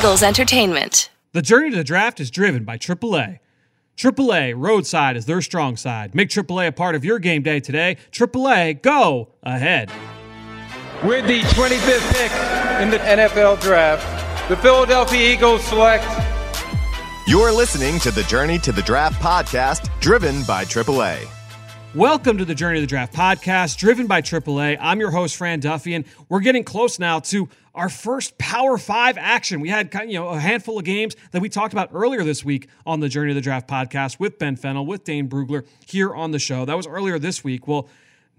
Eagles Entertainment. The journey to the draft is driven by AAA. AAA Roadside is their strong side. Make AAA a part of your game day today. AAA, go ahead. With the 25th pick in the NFL Draft, the Philadelphia Eagles select. You're listening to the Journey to the Draft podcast, driven by AAA. Welcome to the Journey of the Draft podcast, driven by AAA. I'm your host, Fran Duffy, and we're getting close now to our first Power Five action. We had you know a handful of games that we talked about earlier this week on the Journey of the Draft podcast with Ben Fennell, with Dane Brugler here on the show. That was earlier this week. Well,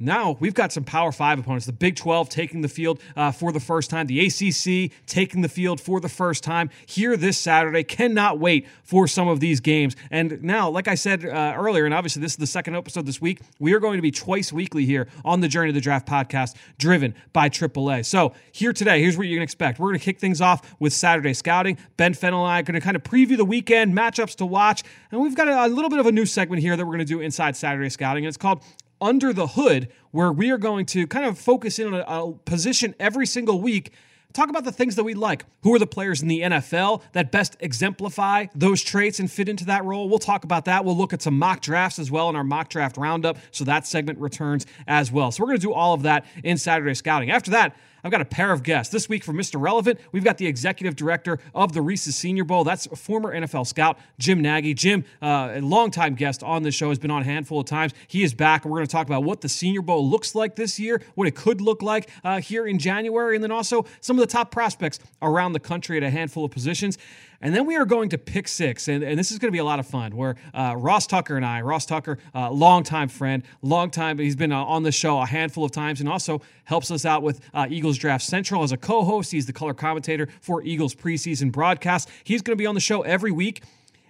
now we've got some Power Five opponents. The Big 12 taking the field uh, for the first time, the ACC taking the field for the first time here this Saturday. Cannot wait for some of these games. And now, like I said uh, earlier, and obviously this is the second episode this week, we are going to be twice weekly here on the Journey to the Draft podcast, driven by AAA. So here today, here's what you can expect. We're going to kick things off with Saturday scouting. Ben Fennell and I are going to kind of preview the weekend matchups to watch, and we've got a, a little bit of a new segment here that we're going to do inside Saturday scouting, and it's called under the hood, where we are going to kind of focus in on a, a position every single week talk about the things that we like. Who are the players in the NFL that best exemplify those traits and fit into that role? We'll talk about that. We'll look at some mock drafts as well in our mock draft roundup. So that segment returns as well. So we're going to do all of that in Saturday Scouting. After that, I've got a pair of guests. This week for Mr. Relevant, we've got the executive director of the Reese's Senior Bowl. That's former NFL scout Jim Nagy. Jim, uh, a longtime guest on the show, has been on a handful of times. He is back, and we're going to talk about what the Senior Bowl looks like this year, what it could look like uh, here in January, and then also some of the top prospects around the country at a handful of positions. And then we are going to pick six, and, and this is going to be a lot of fun. Where uh, Ross Tucker and I, Ross Tucker, uh, longtime friend, long time, he's been uh, on the show a handful of times, and also helps us out with uh, Eagles Draft Central as a co-host. He's the color commentator for Eagles preseason broadcast. He's going to be on the show every week.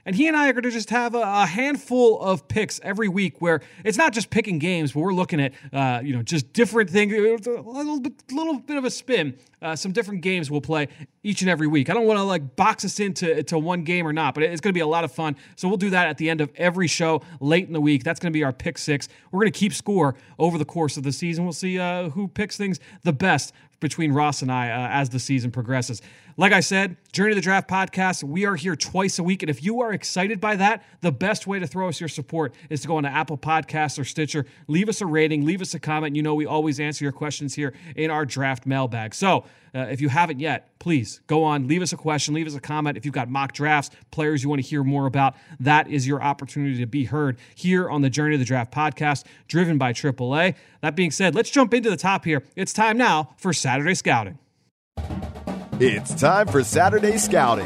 And he and I are going to just have a, a, handful of picks every week where it's not just picking games, but we're looking at, uh, you know, just different things, a little bit, little bit of a spin. Uh, some different games we'll play each and every week. I don't want to like box us into to one game or not, but it's going to be a lot of fun. So we'll do that at the end of every show late in the week. That's going to be our pick six. We're going to keep score over the course of the season. We'll see uh, who picks things the best between Ross and I uh, as the season progresses. Like I said, Journey to the Draft podcast, we are here twice a week. And if you are excited by that, the best way to throw us your support is to go on to Apple Podcasts or Stitcher. Leave us a rating, leave us a comment. You know, we always answer your questions here in our draft mailbag. So uh, if you haven't yet, please go on, leave us a question, leave us a comment. If you've got mock drafts, players you want to hear more about, that is your opportunity to be heard here on the Journey to the Draft podcast, driven by AAA. That being said, let's jump into the top here. It's time now for Saturday Scouting. It's time for Saturday Scouting.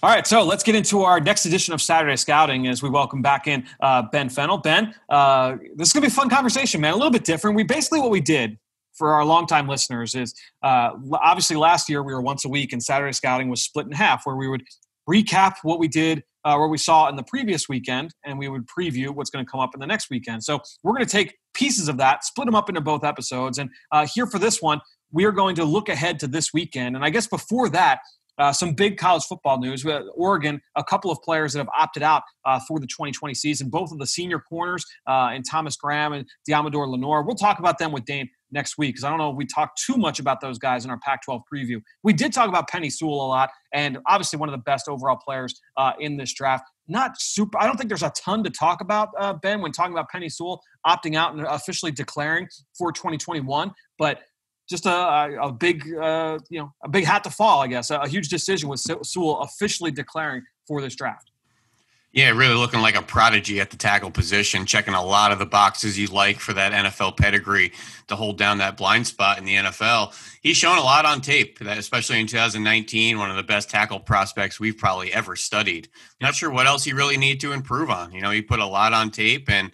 All right, so let's get into our next edition of Saturday Scouting as we welcome back in uh, Ben Fennell. Ben, uh, this is going to be a fun conversation, man. A little bit different. We basically what we did for our longtime listeners is uh, obviously last year we were once a week, and Saturday Scouting was split in half, where we would recap what we did uh, what we saw in the previous weekend, and we would preview what's going to come up in the next weekend. So we're going to take pieces of that, split them up into both episodes, and uh, here for this one, we are going to look ahead to this weekend. And I guess before that, uh, some big college football news. We Oregon, a couple of players that have opted out uh, for the 2020 season, both of the senior corners uh, and Thomas Graham and Deommodore Lenoir. We'll talk about them with Dane next week because I don't know if we talked too much about those guys in our Pac 12 preview. We did talk about Penei Sewell a lot, and obviously one of the best overall players uh, in this draft. Not super, I don't think there's a ton to talk about, uh, Ben, when talking about Penei Sewell opting out and officially declaring for 2021. But just a, a big, uh, you know, a big hat to fall, I guess. A, a huge decision with Sewell officially declaring for this draft. Yeah, really looking like a prodigy at the tackle position, checking a lot of the boxes you like for that NFL pedigree to hold down that blind spot in the NFL. He's shown a lot on tape, especially in 2019, one of the best tackle prospects we've probably ever studied. Not sure what else he really need to improve on. You know, he put a lot on tape and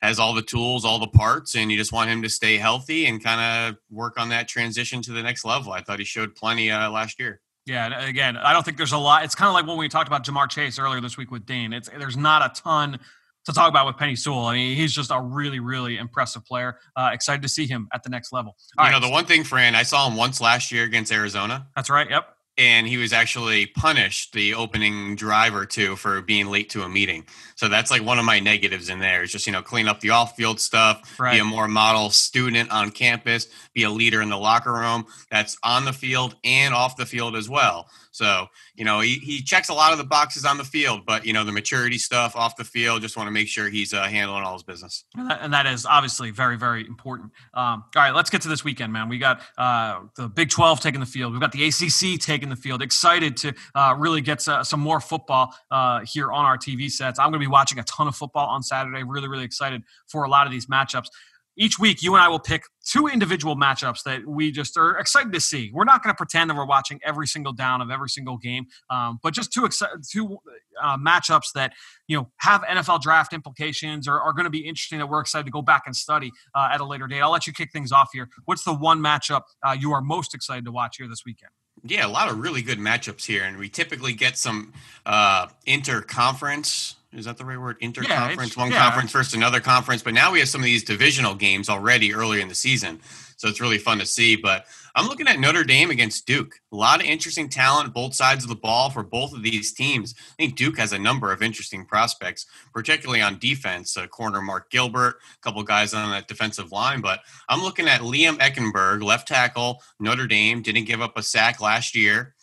has all the tools, all the parts, and you just want him to stay healthy and kind of work on that transition to the next level. I thought he showed plenty uh, last year. Yeah, again, I don't think there's a lot. It's kind of like when we talked about Ja'Marr Chase earlier this week with Dane. It's there's not a ton to talk about with Penei Sewell. I mean, he's just a really, really impressive player. Uh, excited to see him at the next level. All you right. know, the one thing, Fran, I saw him once last year against Arizona. That's right. Yep. And he was actually punished the opening drive or two for being late to a meeting. So that's like one of my negatives in there. Is just you know clean up the off-field stuff, right. be a more model student on campus, be a leader in the locker room. That's on the field and off the field as well. So, you know, he, he checks a lot of the boxes on the field, but, you know, the maturity stuff off the field, just want to make sure he's uh, handling all his business. And that is obviously very, very important. Um, all right, let's get to this weekend, man. We got uh, the Big 12 taking the field. We've got the ACC taking the field. Excited to uh, really get uh, some more football uh, here on our TV sets. I'm going to be watching a ton of football on Saturday. Really, really excited for a lot of these matchups each week you and I will pick two individual matchups that we just are excited to see. We're not going to pretend that we're watching every single down of every single game, um, but just two two uh, matchups that you know have NFL draft implications or are going to be interesting that we're excited to go back and study uh, at a later date. I'll let you kick things off here. What's the one matchup uh, you are most excited to watch here this weekend? Yeah, a lot of really good matchups here, and we typically get some uh, inter-conference is that the right word? Interconference, yeah, one yeah. conference versus another conference. But now we have some of these divisional games already earlier in the season. So it's really fun to see. But I'm looking at Notre Dame against Duke. A lot of interesting talent, both sides of the ball for both of these teams. I think Duke has a number of interesting prospects, particularly on defense. Uh, corner Mark Gilbert, a couple guys on that defensive line. But I'm looking at Liam Eichenberg, left tackle, Notre Dame, didn't give up a sack last year,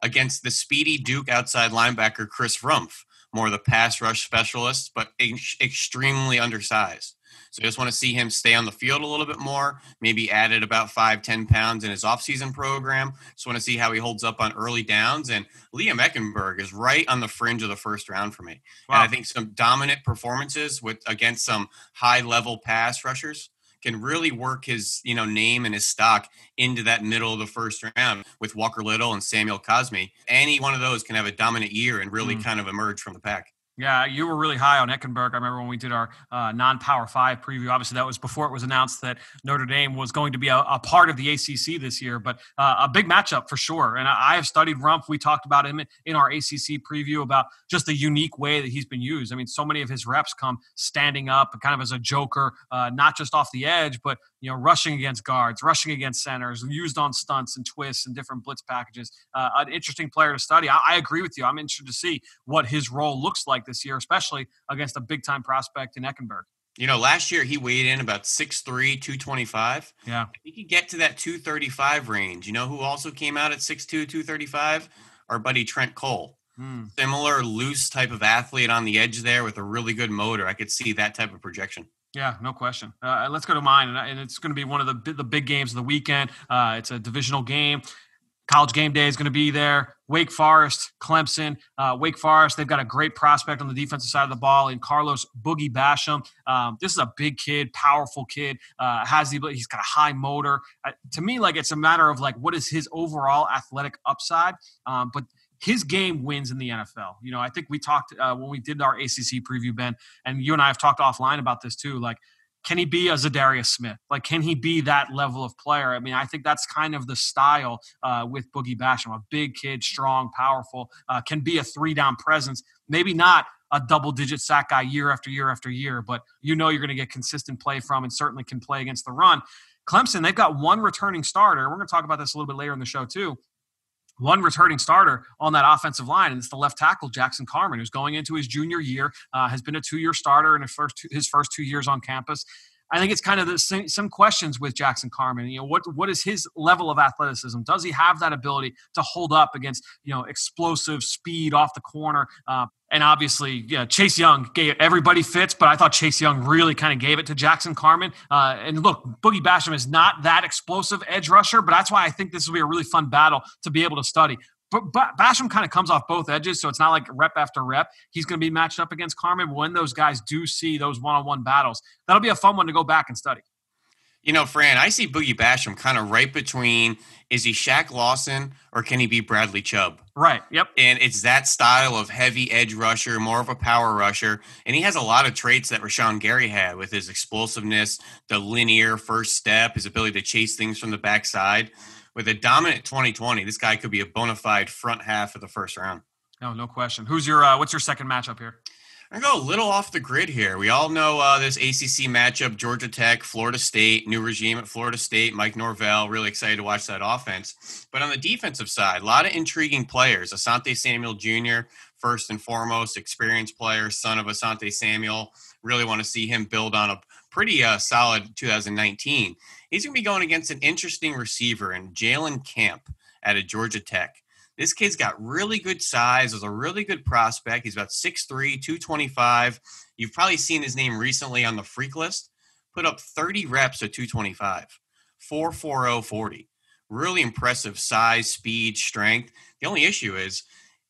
against the speedy Duke outside linebacker Chris Rumph more of the pass rush specialist, but ex- extremely undersized. So I just want to see him stay on the field a little bit more, maybe added about five, 10 pounds in his offseason program. Just want to see how he holds up on early downs. And Liam Eichenberg is right on the fringe of the first round for me. Wow. And I think some dominant performances with against some high level pass rushers can really work his you know name and his stock into that middle of the first round with Walker Little and Samuel Cosmi. Any one of those can have a dominant year and really mm. kind of emerge from the pack. Yeah, you were really high on Eichenberg. I remember when we did our uh, non-power five preview. Obviously, that was before it was announced that Notre Dame was going to be a, a part of the ACC this year, but uh, a big matchup for sure. And I, I, have studied Rumph. We talked about him in our ACC preview about just the unique way that he's been used. I mean, so many of his reps come standing up, kind of as a joker, uh, not just off the edge, but you know, rushing against guards, rushing against centers, used on stunts and twists and different blitz packages. Uh, an interesting player to study. I, I, agree with you. I'm interested to see what his role looks like this year, especially against a big time prospect in Eichenberg. You know, last year he weighed in about 6'3, 225. Yeah. He could get to that 235 range. You know who also came out at 6'2, 235? Our buddy Trent Cole. Hmm. Similar loose type of athlete on the edge there with a really good motor. I could see that type of projection. Yeah, no question. Uh, let's go to mine, and, it's going to be one of the the big games of the weekend. Uh, it's a divisional game. College game day is going to be there. Wake Forest, Clemson. Uh, Wake Forest, they've got a great prospect on the defensive side of the ball in Carlos Boogie Basham. Um, this is a big kid, powerful kid. Uh, has the he's got a high motor. Uh, to me, like it's a matter of like what is his overall athletic upside. Um, but his game wins in the NFL. You know, I think we talked uh, when we did our ACC preview, Ben, and you and I have talked offline about this too. Like, can he be a Za'Darius Smith? Like, can he be that level of player? I mean, I think that's kind of the style uh, with Boogie Basham. A big kid, strong, powerful, uh, can be a three down presence. Maybe not a double digit sack guy year after year after year, but you know you're going to get consistent play from and certainly can play against the run. Clemson, they've got one returning starter. We're going to talk about this a little bit later in the show, too one returning starter on that offensive line, and it's the left tackle Jackson Carman, who's going into his junior year, uh, has been a two-year starter in his first two, his first two years on campus. I think it's kind of the same, some questions with Jackson Carman. You know, what what is his level of athleticism? Does he have that ability to hold up against you know explosive speed off the corner? Uh, and obviously, yeah, Chase Young gave everybody fits, but I thought Chase Young really kind of gave it to Jackson Carman. Uh, and look, Boogie Basham is not that explosive edge rusher, but that's why I think this will be a really fun battle to be able to study. But, but Basham kind of comes off both edges, so it's not like rep after rep. He's going to be matched up against Carman. When those guys do see those one-on-one battles, that'll be a fun one to go back and study. You know, Fran, I see Boogie Basham kind of right between is he Shaq Lawson or can he be Bradley Chubb? Right. Yep. And it's that style of heavy edge rusher, more of a power rusher. And he has a lot of traits that Rashan Gary had with his explosiveness, the linear first step, his ability to chase things from the backside. With a dominant 2020, this guy could be a bona fide front half of the first round. No, no question. Who's your uh, what's your second matchup here? I go a little off the grid here. We all know uh, this ACC matchup: Georgia Tech, Florida State, new regime at Florida State. Mike Norvell, really excited to watch that offense. But on the defensive side, a lot of intriguing players. Asante Samuel Jr., first and foremost, experienced player, son of Asante Samuel. Really want to see him build on a pretty uh, solid 2019. He's going to be going against an interesting receiver in Jalen Camp out of Georgia Tech. This kid's got really good size, is a really good prospect. He's about 6'3, 225. You've probably seen his name recently on the freak list. Put up 30 reps at 225, 440 40. Really impressive size, speed, strength. The only issue is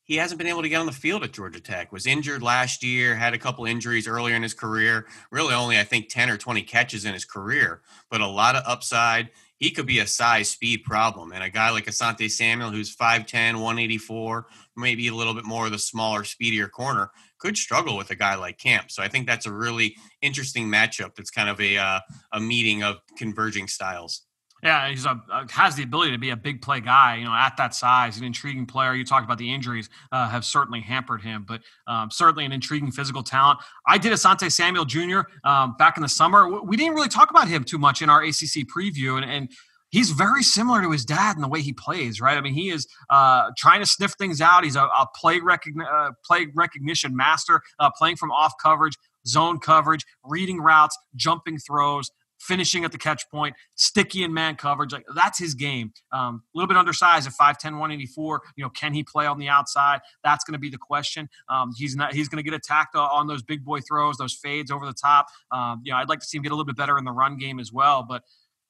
he hasn't been able to get on the field at Georgia Tech. Was injured last year, had a couple injuries earlier in his career. Really only I think 10 or 20 catches in his career, but a lot of upside he could be a size speed problem. And a guy like Asante Samuel, who's 5'10, 184, maybe a little bit more of the smaller, speedier corner, could struggle with a guy like Camp. So I think that's a really interesting matchup that's kind of a, uh, a meeting of converging styles. Yeah, he's a, uh, has the ability to be a big play guy. You know, at that size, an intriguing player. You talked about the injuries uh, have certainly hampered him, but um, certainly an intriguing physical talent. I did Asante Samuel Jr. Um, back in the summer. We didn't really talk about him too much in our ACC preview, and, and he's very similar to his dad in the way he plays, right? I mean, he is uh, trying to sniff things out. He's a, a play, recogni- uh, play recognition master, uh, playing from off coverage, zone coverage, reading routes, jumping throws finishing at the catch point, sticky in man coverage. Like that's his game. Um, a little bit undersized at 5'10, 184. You know, can he play on the outside? That's going to be the question. Um, he's not. He's going to get attacked on those big boy throws, those fades over the top. Um, you know, I'd like to see him get a little bit better in the run game as well. But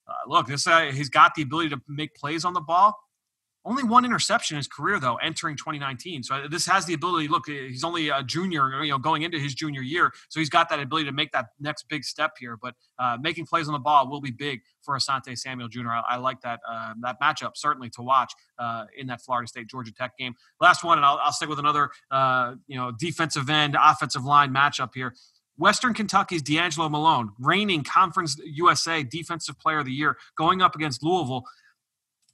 uh, look, this uh, he's got the ability to make plays on the ball. Only one interception in his career, though, entering 2019. So uh, this has the ability. Look, he's only a junior, you know, going into his junior year. So he's got that ability to make that next big step here. But uh, making plays on the ball will be big for Asante Samuel Jr. I, I like that uh, that matchup certainly to watch uh, in that Florida State Georgia Tech game. Last one, and I'll, I'll stick with another, uh, you know, defensive end, offensive line matchup here. Western Kentucky's D'Angelo Malone, reigning Conference USA Defensive Player of the Year, going up against Louisville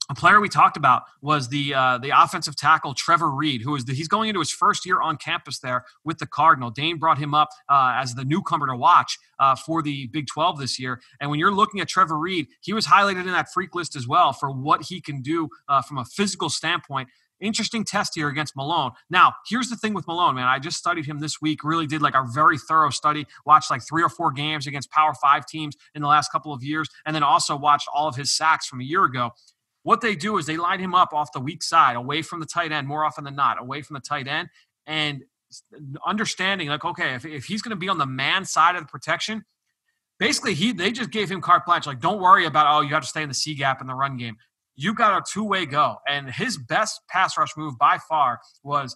a player we talked about was the uh, the offensive tackle Trevor Reed, who is the, he's going into his first year on campus there with the Cardinal. Dane brought him up uh, as the newcomer to watch uh, for the Big 12 this year. And when you're looking at Trevor Reed, he was highlighted in that freak list as well for what he can do uh, from a physical standpoint. Interesting test here against Malone. Now, here's the thing with Malone, man. I just studied him this week, really did like a very thorough study, watched like three or four games against Power Five teams in the last couple of years, and then also watched all of his sacks from a year ago what they do is they line him up off the weak side, away from the tight end, more often than not, away from the tight end, and understanding like, okay, if, if he's going to be on the man side of the protection, basically he they just gave him carte blanche. Like, don't worry about oh, you have to stay in the C gap in the run game. You got a two way go, and his best pass rush move by far was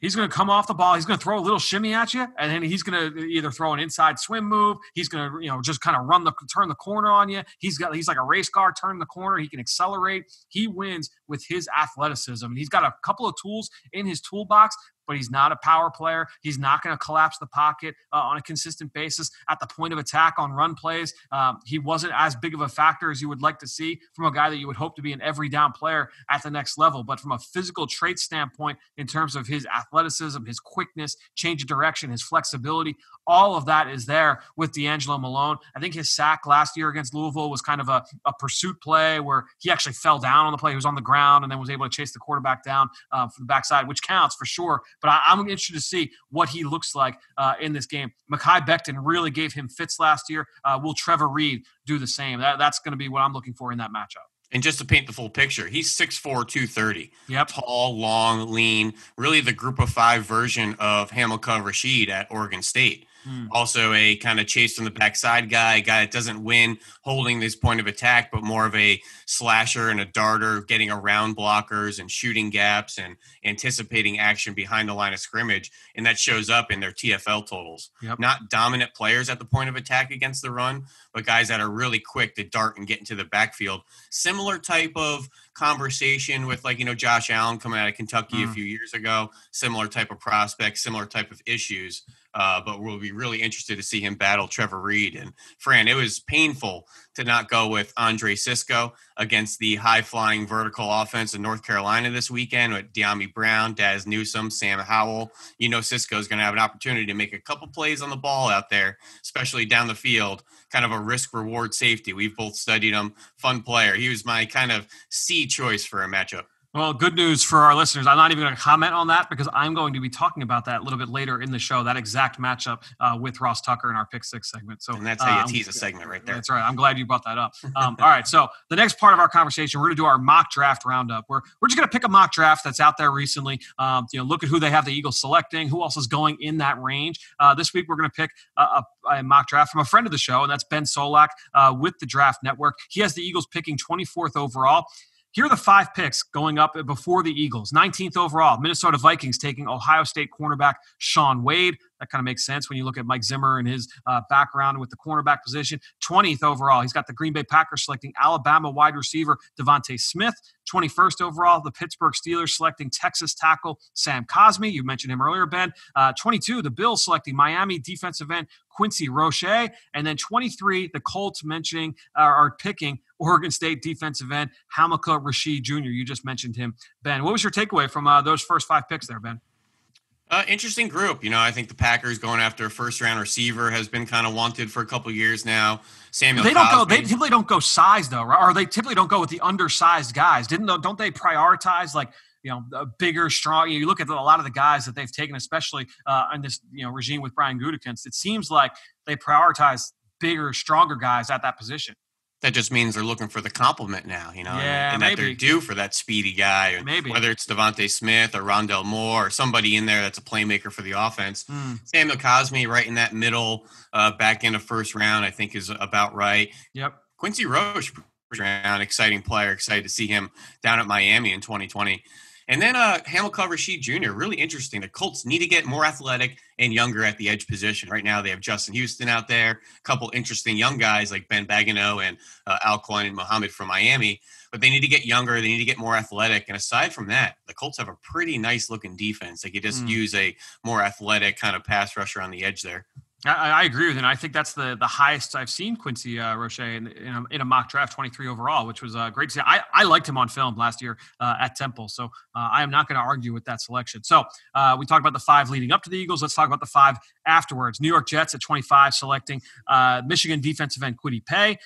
He's going to come off the ball. He's going to throw a little shimmy at you, and then he's going to either throw an inside swim move. He's going to, you know, just kind of run the turn the corner on you. He's got he's like a race car, turn the corner. He can accelerate. He wins with his athleticism, he's got a couple of tools in his toolbox but he's not a power player. He's not going to collapse the pocket uh, on a consistent basis at the point of attack on run plays. Um, he wasn't as big of a factor as you would like to see from a guy that you would hope to be an every down player at the next level. But from a physical trait standpoint, in terms of his athleticism, his quickness, change of direction, his flexibility, all of that is there with D'Angelo Malone. I think his sack last year against Louisville was kind of a, a pursuit play where he actually fell down on the play. He was on the ground and then was able to chase the quarterback down uh, from the backside, which counts for sure. But I, am interested to see what he looks like uh, in this game. Mekhi Becton really gave him fits last year. Uh, will Trevor Reed do the same? That, that's going to be what I'm looking for in that matchup. And just to paint the full picture, he's 6'4, 230. Yep. Tall, long, lean, really the group of five version of Hamilcar Rashed at Oregon State. Mm. Also, a kind of chase from the backside guy, a guy that doesn't win holding this point of attack, but more of a slasher and a darter, getting around blockers and shooting gaps and anticipating action behind the line of scrimmage. And that shows up in their TFL totals. Yep. Not dominant players at the point of attack against the run, but guys that are really quick to dart and get into the backfield. Similar type of conversation with like you know Josh Allen coming out of Kentucky mm. a few years ago. Similar type of prospect, similar type of issues uh, but we'll be really interested to see him battle Trevor Reed. And Fran, it was painful to not go with Andre Cisco against the high flying vertical offense in North Carolina this weekend with Dyami Brown, Dazz Newsome, Sam Howell. You know, Cisco is going to have an opportunity to make a couple plays on the ball out there, especially down the field. Kind of a risk reward safety. We've both studied him. Fun player. He was my kind of C choice for a matchup. Well, good news for our listeners. I'm not even going to comment on that because I'm going to be talking about that a little bit later in the show. That exact matchup uh, with Ross Tucker in our Pick Six segment. So and that's how you um, tease a segment right there. That's right. I'm glad you brought that up. Um, all right. So the next part of our conversation, we're going to do our mock draft roundup. We're we're just going to pick a mock draft that's out there recently. Um, you know, look at who they have the Eagles selecting, who else is going in that range. Uh, this week we're going to pick a, a, a, mock draft from a friend of the show, and that's Ben Solak uh, with the Draft Network. He has the Eagles picking 24th overall. Here are the five picks going up before the Eagles. 19th overall, Minnesota Vikings taking Ohio State cornerback Shaun Wade. That kind of makes sense when you look at Mike Zimmer and his uh, background with the cornerback position. 20th overall, he's got the Green Bay Packers selecting Alabama wide receiver DeVonta Smith. 21st overall, the Pittsburgh Steelers selecting Texas tackle Sam Cosmi. You mentioned him earlier, Ben. Uh, 22, the Bills selecting Miami defensive end Quincy Roche. And then 23, the Colts mentioning uh, are picking Oregon State defensive end Hamilcar Rashed Jr. You just mentioned him, Ben. What was your takeaway from uh, those first five picks there, Ben? Uh, interesting group. You know, I think the Packers going after a first round receiver has been kind of wanted for a couple years now. Samuel. They don't go. They typically don't go size though, right? or they typically don't go with the undersized guys. Didn't don't they prioritize like you know a bigger, strong? You look at a lot of the guys that they've taken, especially uh, in this you know regime with Brian Gutekunst. It seems like they prioritize bigger, stronger guys at that position that just means they're looking for the compliment now, you know, yeah, and, and that they're due for that speedy guy. Maybe whether it's DeVonta Smith or Rondale Moore or somebody in there that's a playmaker for the offense. Mm. Samuel Cosmi, right in that middle, uh, back end of first round, I think is about right. Yep. Quincy Roche, round, exciting player. Excited to see him down at Miami in 2020. And then uh, Hamilcar Rashed Jr., really interesting. The Colts need to get more athletic and younger at the edge position. Right now, they have Justin Houston out there, a couple interesting young guys like Ben Banogu and uh, Al-Quadin Muhammad from Miami. But they need to get younger. They need to get more athletic. And aside from that, the Colts have a pretty nice looking defense. They could just mm. use a more athletic kind of pass rusher on the edge there. I, I, agree with you. And I think that's the the highest I've seen Quincy uh, Roche in, in a, in, a, mock draft, 23 overall, which was uh, great to see. I, I liked him on film last year uh, at Temple. So uh, I am not going to argue with that selection. So uh, we talked about the five leading up to the Eagles. Let's talk about the five afterwards. New York Jets at 25 selecting uh, Michigan defensive end Kwity Paye.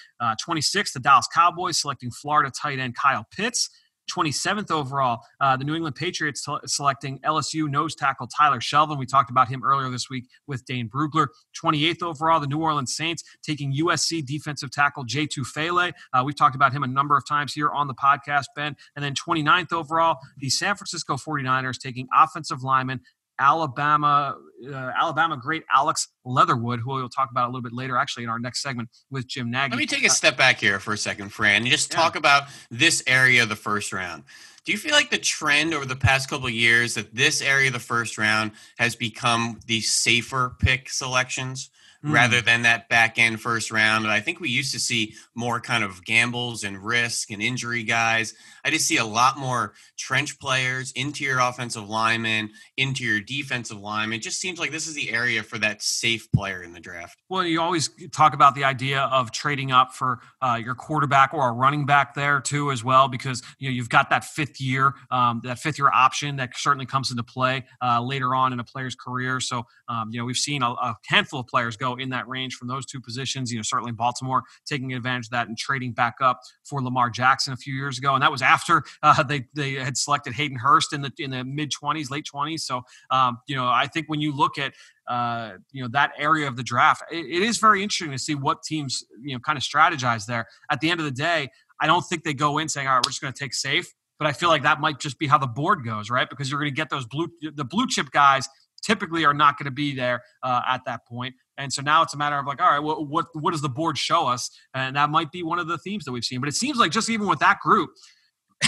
26, the Dallas Cowboys selecting Florida tight end Kyle Pitts. 27th overall. Uh, the New England Patriots t- selecting LSU nose tackle Tyler Shelvin. We talked about him earlier this week with Dane Brugler. 28th overall, the New Orleans Saints taking USC defensive tackle Jay Tufele. Uh, we've talked about him a number of times here on the podcast, Ben. And then 29th overall, the San Francisco 49ers taking offensive lineman Alabama, uh, Alabama great Alex Leatherwood, who we'll talk about a little bit later, actually in our next segment with Jim Nagy. Let me take a step back here for a second, Fran, and just yeah. talk about this area of the first round. Do you feel like the trend over the past couple of years that this area of the first round has become the safer pick selections? mm. rather than that back end first round. And I think we used to see more kind of gambles and risk and injury guys. I just see a lot more trench players, interior offensive linemen, interior defensive linemen. It just seems like this is the area for that safe player in the draft. Well, you always talk about the idea of trading up for uh, your quarterback or a running back there too, as well, because you know you've got that fifth year, um, that fifth year option that certainly comes into play uh, later on in a player's career. So um, you know we've seen a, a handful of players go in that range from those two positions. You know, certainly Baltimore taking advantage of that and trading back up for Lamar Jackson a few years ago, and that was after uh, they they had selected Hayden Hurst in the in the mid twenties, late twenties. So um, you know, I think when you look at uh, you know that area of the draft, it, it is very interesting to see what teams you know kind of strategize there. At the end of the day, I don't think they go in saying, "All right, we're just going to take safe." But I feel like that might just be how the board goes, right? Because you're going to get those blue the blue chip guys typically are not going to be there uh, at that point. And so now it's a matter of like, all right, well, what what does the board show us? And that might be one of the themes that we've seen. But it seems like just even with that group,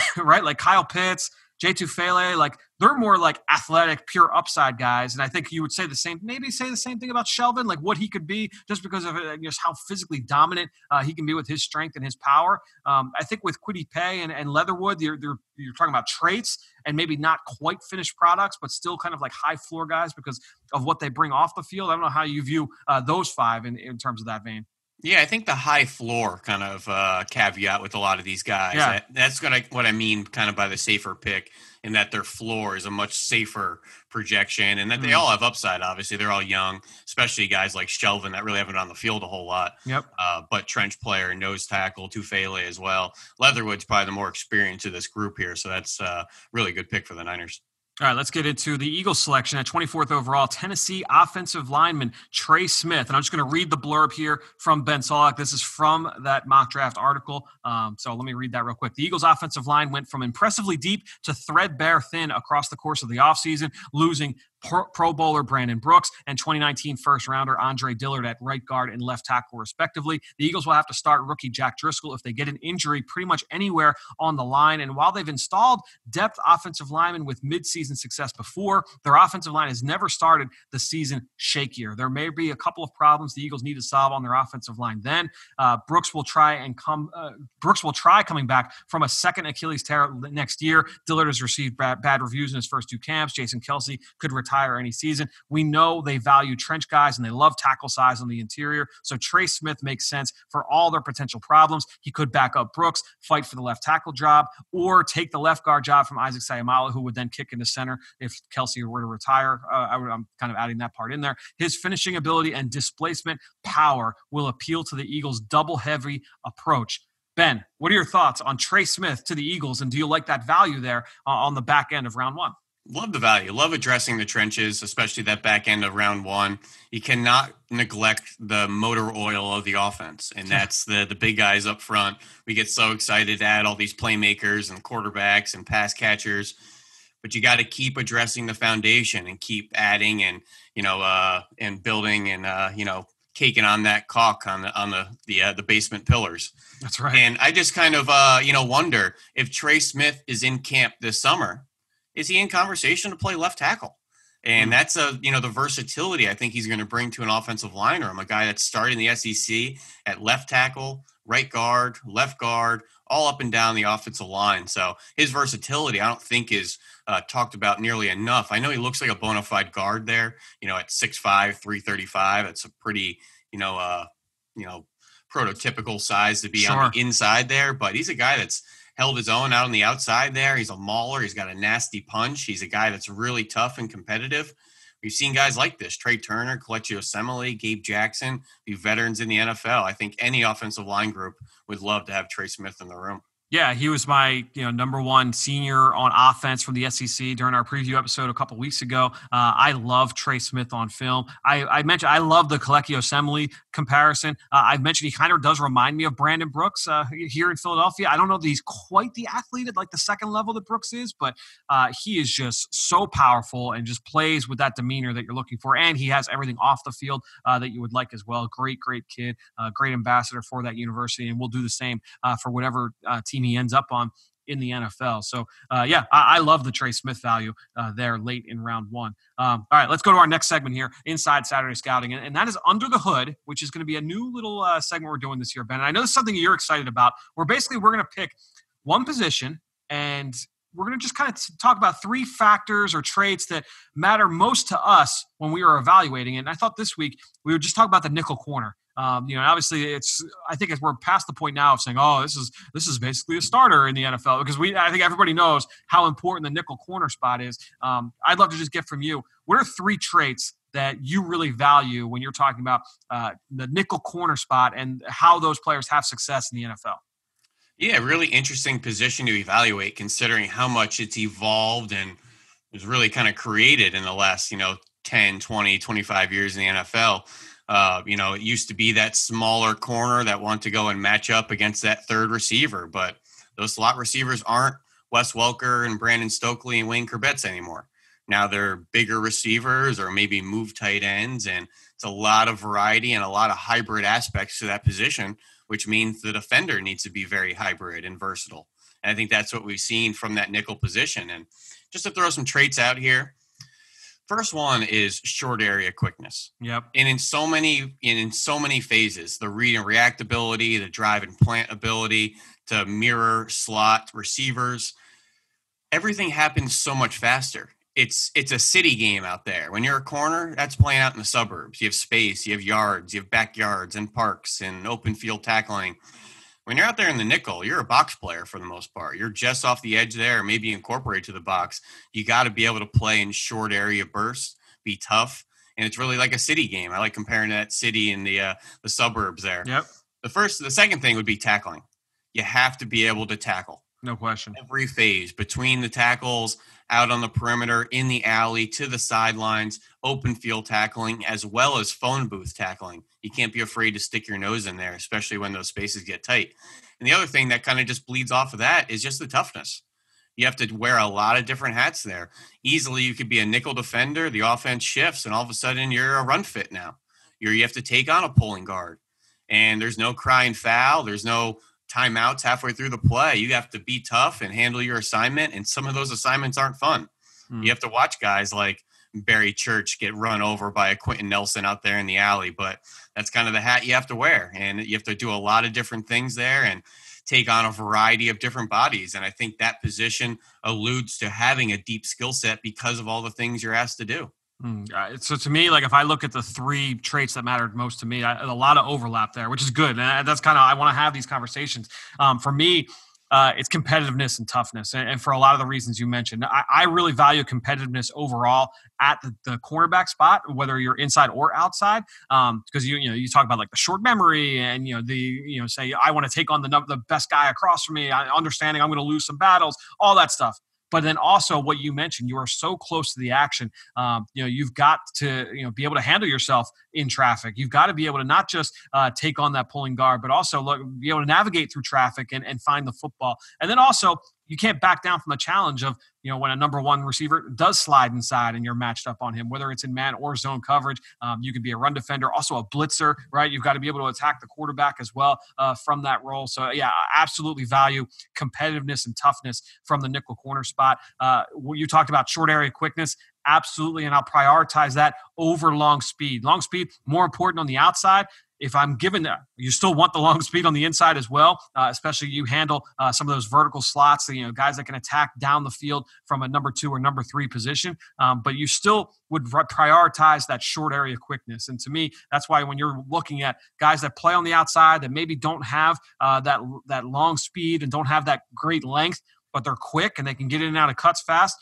right? Like Kyle Pitts, Jay Tufele, like they're more like athletic, pure upside guys. And I think you would say the same, maybe say the same thing about Shelvin, like what he could be just because of uh, just how physically dominant uh, he can be with his strength and his power. Um, I think with Kwity Paye and, and Leatherwood, you're, you're, you're talking about traits and maybe not quite finished products, but still kind of like high floor guys because of what they bring off the field. I don't know how you view uh, those five in, in terms of that vein. Yeah, I think the high floor kind of uh, caveat with a lot of these guys. Yeah. That, that's gonna what I mean, kind of by the safer pick, in that their floor is a much safer projection, and that they mm. all have upside. Obviously, they're all young, especially guys like Shelvin that really haven't been on the field a whole lot. Yep. Uh, but trench player, nose tackle, Tufele as well. Leatherwood's probably the more experienced of this group here, so that's a uh, really good pick for the Niners. All right, let's get into the Eagles selection at 24th overall. Tennessee offensive lineman Trey Smith. And I'm just going to read the blurb here from Ben Solak. This is from that mock draft article. Um, so let me read that real quick. The Eagles offensive line went from impressively deep to threadbare thin across the course of the offseason, losing Pro, Bowler Brandon Brooks and 2019 first rounder Andre Dillard at right guard and left tackle, respectively. The Eagles will have to start rookie Jack Driscoll if they get an injury pretty much anywhere on the line. And while they've installed depth offensive linemen with midseason success before, their offensive line has never started the season shakier. There may be a couple of problems the Eagles need to solve on their offensive line. Then uh, Brooks will try and come. Uh, Brooks will try coming back from a second Achilles tear next year. Dillard has received bad, bad reviews in his first two camps. Jason Kelce could retire retire any season. We know they value trench guys and they love tackle size on the interior. So Trey Smith makes sense for all their potential problems. He could back up Brooks, fight for the left tackle job, or take the left guard job from Isaac Seumalo, who would then kick into center if Kelce were to retire. Uh, I am kind of adding that part in there. His finishing ability and displacement power will appeal to the Eagles' double heavy approach. Ben, what are your thoughts on Trey Smith to the Eagles, and do you like that value there uh, on the back end of round one? Love the value. Love addressing the trenches, especially that back end of round one. You cannot neglect the motor oil of the offense, and that's the the big guys up front. We get so excited to add all these playmakers and quarterbacks and pass catchers, but you got to keep addressing the foundation and keep adding and you know uh, and building and uh, you know caking on that caulk on the on the the uh, the basement pillars. That's right. And I just kind of uh, you know wonder if Trey Smith is in camp this summer is he in conversation to play left tackle? And hmm. that's a you know the versatility I think he's going to bring to an offensive line room. A guy that's starting the SEC at left tackle, right guard, left guard, all up and down the offensive line. So his versatility, I don't think is uh, talked about nearly enough. I know he looks like a bona fide guard there. You know, at 6'5", 335. That's a pretty you know uh, you know prototypical size to be sure. on the inside there. But he's a guy that's held his own out on the outside there. He's a mauler. He's got a nasty punch. He's a guy that's really tough and competitive. We've seen guys like this: Trai Turner, Kelechi Osemele, Gabe Jackson, be veterans in the NFL. I think any offensive line group would love to have Trey Smith in the room. Yeah, he was my you know number one senior on offense from the SEC during our preview episode a couple weeks ago. Uh, I love Trey Smith on film. I, I mentioned I love the Kelechi Osemele comparison. Uh, I've mentioned he kind of does remind me of Brandon Brooks uh, here in Philadelphia. I don't know that he's quite the athlete at like the second level that Brooks is, but uh, he is just so powerful and just plays with that demeanor that you're looking for. And he has everything off the field uh, that you would like as well. Great, great kid, uh, great ambassador for that university, and we'll do the same for whatever team he ends up on in the NFL. So, uh, yeah, I, I, love the Trey Smith value uh, there late in round one. Um, all right, let's go to our next segment here, Inside Saturday Scouting, and, and that is Under the Hood, which is going to be a new little uh, segment we're doing this year, Ben. And I know this is something you're excited about. Where basically we're going to pick one position and we're going to just kind of talk about three factors or traits that matter most to us when we are evaluating. It. And I thought this week we would just talk about the nickel corner. Um, you know, obviously, it's. I think we're past the point now of saying, "Oh, this is this is basically a starter in the NFL," because we. I think everybody knows how important the nickel corner spot is. Um, I'd love to just get from you. What are three traits that you really value when you're talking about uh, the nickel corner spot and how those players have success in the NFL? Yeah, really interesting position to evaluate, considering how much it's evolved and was really kind of created in the last, you know, 10, 20, 25 years in the NFL. Uh, you know, it used to be that smaller corner that want to go and match up against that third receiver, but those slot receivers aren't Wes Welker and Brandon Stokley and Wayne Chrebets anymore. Now they're bigger receivers or maybe move tight ends, and it's a lot of variety and a lot of hybrid aspects to that position, which means the defender needs to be very hybrid and versatile. And I think that's what we've seen from that nickel position. And just to throw some traits out here, First one is short area quickness. Yep. And in so many in, in so many phases, the read and react ability, the drive and plant ability, to mirror slot receivers, everything happens so much faster. It's it's a city game out there. When you're a corner, that's playing out in the suburbs. You have space, you have yards, you have backyards and parks and open field tackling when you're out there in the nickel, you're a box player for the most part. You're just off the edge there, maybe incorporate to the box. You got to be able to play in short area bursts, be tough, and it's really like a city game. I like comparing that city and the uh, the suburbs there. Yep. The first, the second thing would be tackling. You have to be able to tackle. No question. Every phase between the tackles, out on the perimeter, in the alley, to the sidelines, open field tackling, as well as phone booth tackling. You can't be afraid to stick your nose in there, especially when those spaces get tight. And the other thing that kind of just bleeds off of that is just the toughness. You have to wear a lot of different hats there. Easily, you could be a nickel defender, the offense shifts, and all of a sudden you're a run fit now. You're, you have to take on a pulling guard, and there's no crying foul. There's no timeouts halfway through the play. You have to be tough and handle your assignment, and some of those assignments aren't fun. Mm. You have to watch guys like Barry Church get run over by a Quenton Nelson out there in the alley, but that's kind of the hat you have to wear, and you have to do a lot of different things there and take on a variety of different bodies. And I think that position alludes to having a deep skill set because of all the things you're asked to do. Mm, so to me, like if I look at the three traits that mattered most to me, I, a lot of overlap there, which is good. And that's kind of I want to have these conversations. Um, for me, uh, it's competitiveness and toughness, and, and, for a lot of the reasons you mentioned, I, I really value competitiveness overall at the, the, cornerback spot, whether you're inside or outside, because um, you you know you talk about like the short memory and you know the you know say I want to take on the the best guy across from me, understanding I'm going to lose some battles, all that stuff but then also what you mentioned, you are so close to the action. Um, you know, you've got to you know be able to handle yourself in traffic. You've got to be able to not just uh, take on that pulling guard, but also look, be able to navigate through traffic and, and find the football. And then also you can't back down from the challenge of you know when a number one receiver does slide inside and you're matched up on him whether it's in man or zone coverage um, you can be a run defender also a blitzer right? You've got to be able to attack the quarterback as well uh, from that role. So yeah absolutely value competitiveness and toughness from the nickel corner spot. Uh, you talked about short area quickness. Absolutely and i'll prioritize that over long speed. Long speed more important on the outside if I'm given that, you still want the long speed on the inside as well, uh, especially you handle uh, some of those vertical slots, you know, guys that can attack down the field from a number two or number three position. Um, but you still would prioritize that short area quickness. And to me, that's why when you're looking at guys that play on the outside that maybe don't have uh, that that long speed and don't have that great length, but they're quick and they can get in and out of cuts fast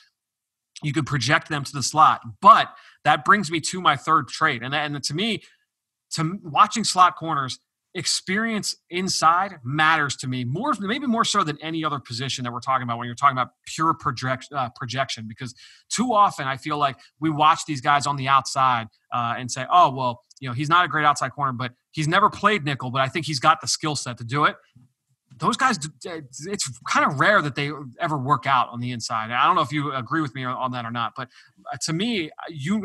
you could project them to the slot. But that brings me to my third trade. And, and to me, to watching slot corners experience inside matters to me more maybe more so than any other position that we're talking about when you're talking about pure project, uh, projection. Because too often i feel like we watch these guys on the outside uh, and say oh well you know he's not a great outside corner but he's never played nickel but i think he's got the skill set to do it. Those guys it's kind of rare that they ever work out on the inside. I don't know if you agree with me on that or not but uh, to me you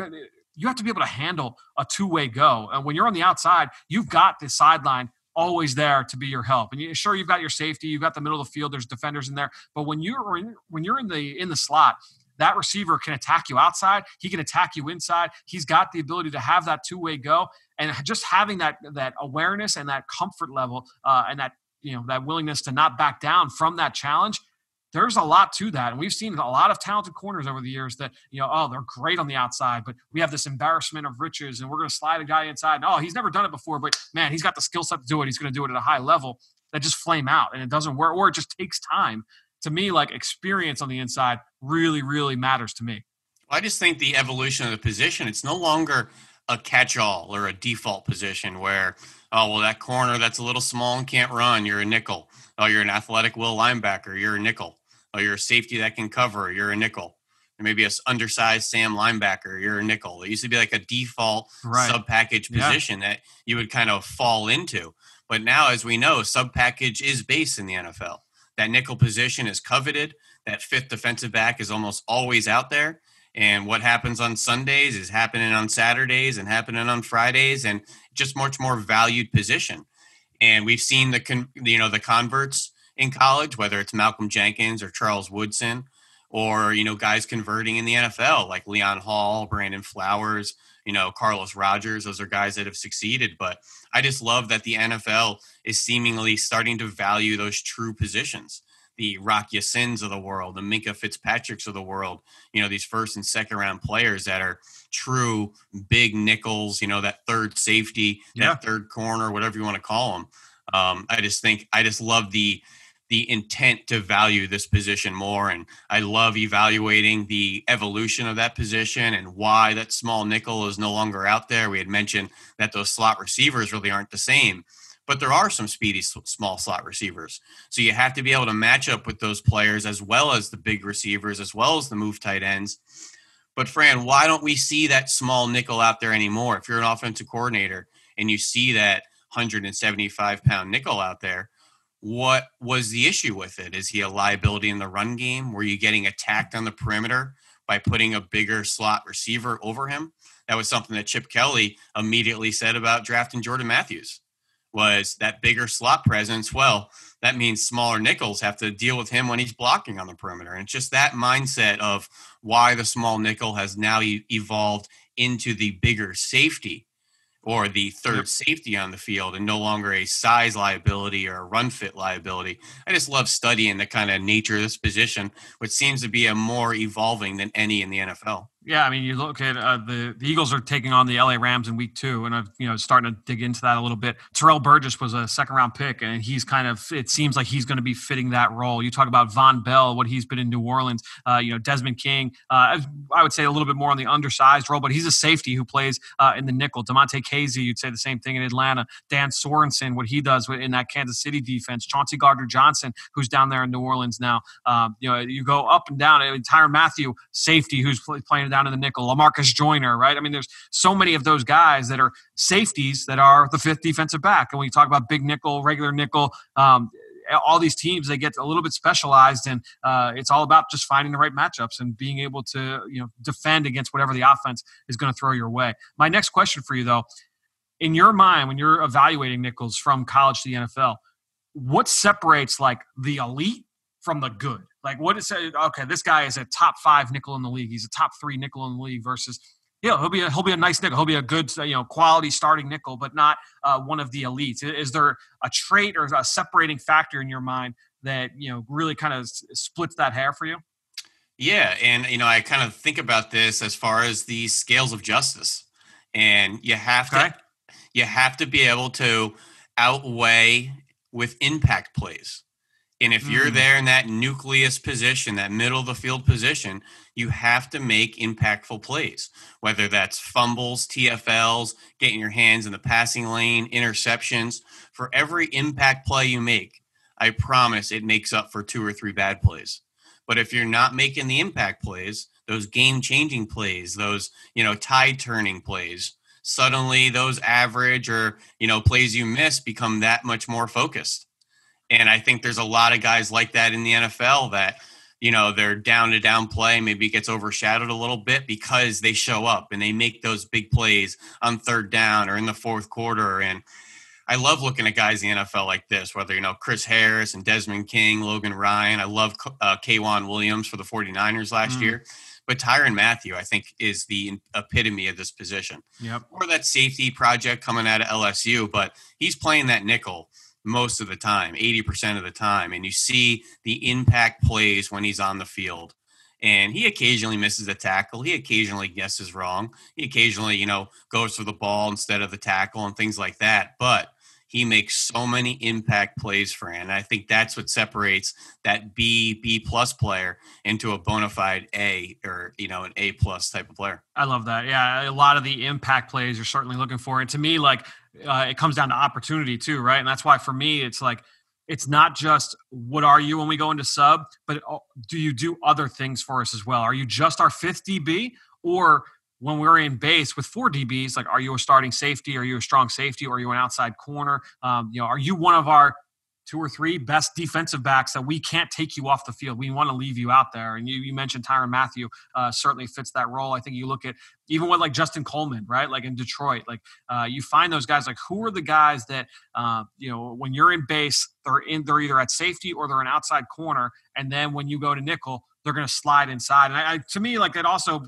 you have to be able to handle a two-way go. And when you're on the outside, you've got the sideline always there to be your help. And you, sure, you've got your safety, you've got the middle of the field. There's defenders in there, but when you're in, when you're in the in the slot, that receiver can attack you outside. He can attack you inside. He's got the ability to have that two-way go, and just having that that awareness and that comfort level uh, and that you know that willingness to not back down from that challenge there's a lot to that. And we've seen a lot of talented corners over the years that, you know, oh, they're great on the outside, but we have this embarrassment of riches and we're going to slide a guy inside. And, oh, he's never done it before, but man, he's got the skill set to do it. He's going to do it at a high level that just flame out and it doesn't work or it just takes time. To me, like experience on the inside really, really matters to me. I just think the evolution of the position, it's no longer a catch all or a default position where, oh, well, that corner that's a little small and can't run, you're a nickel. Oh, you're an athletic will linebacker, you're a nickel Oh, you're a safety that can cover. You're a nickel. Or maybe a undersized Sam linebacker. You're a nickel. It used to be like a default right. sub package position yeah. that you would kind of fall into. But now, as we know, sub package is base in the NFL. That nickel position is coveted. That fifth defensive back is almost always out there. And what happens on Sundays is happening on Saturdays and happening on Fridays, and just much more valued position. And we've seen the con- you know the converts in college, whether it's Malcolm Jenkins or Charles Woodson, or you know guys converting in the NFL like Leon Hall, Brandon Flowers, you know Carlos Rogers. Those are guys that have succeeded. But I just love that the NFL is seemingly starting to value those true positions. The Rock Ya-Sins of the world, the Minkah Fitzpatricks of the world, you know, these first and second round players that are true big nickels, you know, that third safety, yeah. that third corner, whatever you want to call them. Um, I just think I just love the the intent to value this position more. And I love evaluating the evolution of that position and why that small nickel is no longer out there. We had mentioned that those slot receivers really aren't the same, but there are some speedy small slot receivers. So you have to be able to match up with those players as well as the big receivers, as well as the move tight ends. But Fran, why don't we see that small nickel out there anymore? If you're an offensive coordinator and you see that 175 pound nickel out there, what was the issue with it? Is he a liability in the run game? Were you getting attacked on the perimeter by putting a bigger slot receiver over him? That was something that Chip Kelly immediately said about drafting Jordan Matthews. Was that bigger slot presence? Well, that means smaller nickels have to deal with him when he's blocking on the perimeter. And it's just that mindset of why the small nickel has now evolved into the bigger safety or the third safety on the field and no longer a size liability or a run fit liability. I just love studying the kind of nature of this position, which seems to be a more evolving than any in the NFL. Yeah, I mean, you look at uh, the the Eagles are taking on the LA Rams in Week Two, and I've you know starting to dig into that a little bit. Terrell Burgess was a second round pick, and he's kind of it seems like he's going to be fitting that role. You talk about Vonn Bell, what he's been in New Orleans. Uh, you know, Desmond King, uh, I would say a little bit more on the undersized role, but he's a safety who plays uh, in the nickel. Damontae Kazee, you'd say the same thing in Atlanta. Dan Sorensen, what he does in that Kansas City defense. Chauncey Gardner Johnson, who's down there in New Orleans now. Um, you know, you go up and down. Tyrann Mathieu, safety, who's playing down in the nickel. Lamarcus Joyner, right? I mean, there's so many of those guys that are safeties that are the fifth defensive back. And when you talk about big nickel, regular nickel, um, all these teams they get a little bit specialized and uh, it's all about just finding the right matchups and being able to you know defend against whatever the offense is going to throw your way my next question for you though in your mind when you're evaluating nickels from college to the nfl what separates like the elite from the good like what is okay? This guy is a top five nickel in the league. He's a top three nickel in the league versus yeah, he'll be a, he'll be a nice nickel. He'll be a good you know quality starting nickel, but not uh, one of the elites. Is there a trait or a separating factor in your mind that you know really kind of splits that hair for you? Yeah, and you know I kind of think about this as far as the scales of justice, and you have okay. to you have to be able to outweigh with impact plays. And if you're mm. there in that nucleus position, that middle of the field position, you have to make impactful plays, whether that's fumbles, TFLs, getting your hands in the passing lane, interceptions. For every impact play you make, I promise it makes up for two or three bad plays. But if you're not making the impact plays, those game changing plays, those, you know, tide turning plays, suddenly those average or, you know, plays you miss become that much more focused. And I think there's a lot of guys like that in the NFL that, you know, they're down to down play, maybe gets overshadowed a little bit because they show up and they make those big plays on third down or in the fourth quarter. And I love looking at guys in the NFL like this, whether, you know, Chris Harris and Desmond King, Logan Ryan. I love uh, K'Waun Williams for the 49ers last mm. year. But Tyrann Mathieu, I think, is the epitome of this position. Yep. Or that safety project coming out of LSU, but he's playing that nickel most of the time, 80% of the time. And you see the impact plays when he's on the field. And he occasionally misses a tackle. He occasionally guesses wrong. He occasionally, you know, goes for the ball instead of the tackle and things like that. But he makes so many impact plays for him. And I think that's what separates that B, B plus player into a bona fide A or, you know, an A plus type of player. I love that. Yeah. A lot of the impact plays you're certainly looking for. And to me, like, uh, it comes down to opportunity too, right? And that's why for me, it's like it's not just what are you when we go into sub, but do you do other things for us as well? Are you just our fifth DB, or when we're in base with four DBs, like are you a starting safety? Are you a strong safety? Or are you an outside corner? Um, you know, are you one of our two or three best defensive backs that we can't take you off the field. We want to leave you out there. And you, you mentioned Tyrann Mathieu uh, certainly fits that role. I think you look at even with like Justin Coleman, right? Like in Detroit, like uh, you find those guys. Like who are the guys that uh, you know when you're in base, they're in, they're either at safety or they're an outside corner, and then when you go to nickel, they're going to slide inside. And I, I, to me, like that also,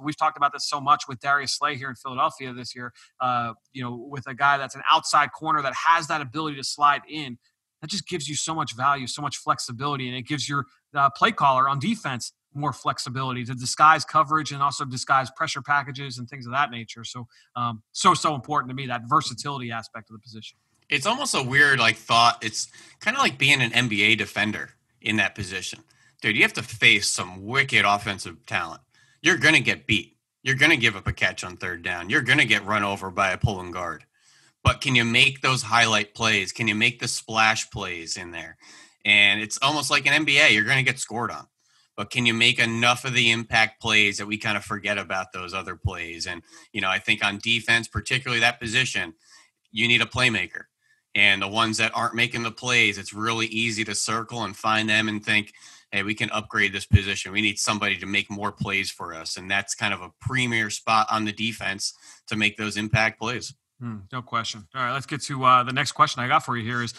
we've talked about this so much with Darius Slay here in Philadelphia this year. Uh, you know, with a guy that's an outside corner that has that ability to slide in, that just gives you so much value, so much flexibility, and it gives your uh, play caller on defense more flexibility to disguise coverage and also disguise pressure packages and things of that nature. So, um, so so important to me that versatility aspect of the position. It's almost a weird like thought. It's kind of like being an NBA defender in that position dude, you have to face some wicked offensive talent. You're to get beat. You're to give up a catch on third down. You're to get run over by a pulling guard. But can you make those highlight plays? Can you make the splash plays in there? And it's almost like an NBA. You're going to get scored on. But can you make enough of the impact plays that we kind of forget about those other plays? And, you know, I think on defense, particularly that position, you need a playmaker. And the ones that aren't making the plays, it's really easy to circle and find them and think, hey, we can upgrade this position. We need somebody to make more plays for us. And that's kind of a premier spot on the defense to make those impact plays. Hmm, no question. All right, let's get to uh, the next question I got for you here is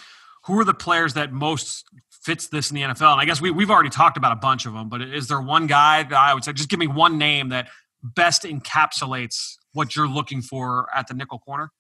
who are the players that most fits this in the NFL? And I guess we, we've already talked about a bunch of them, but is there one guy that I would say, just give me one name that best encapsulates what you're looking for at the nickel corner?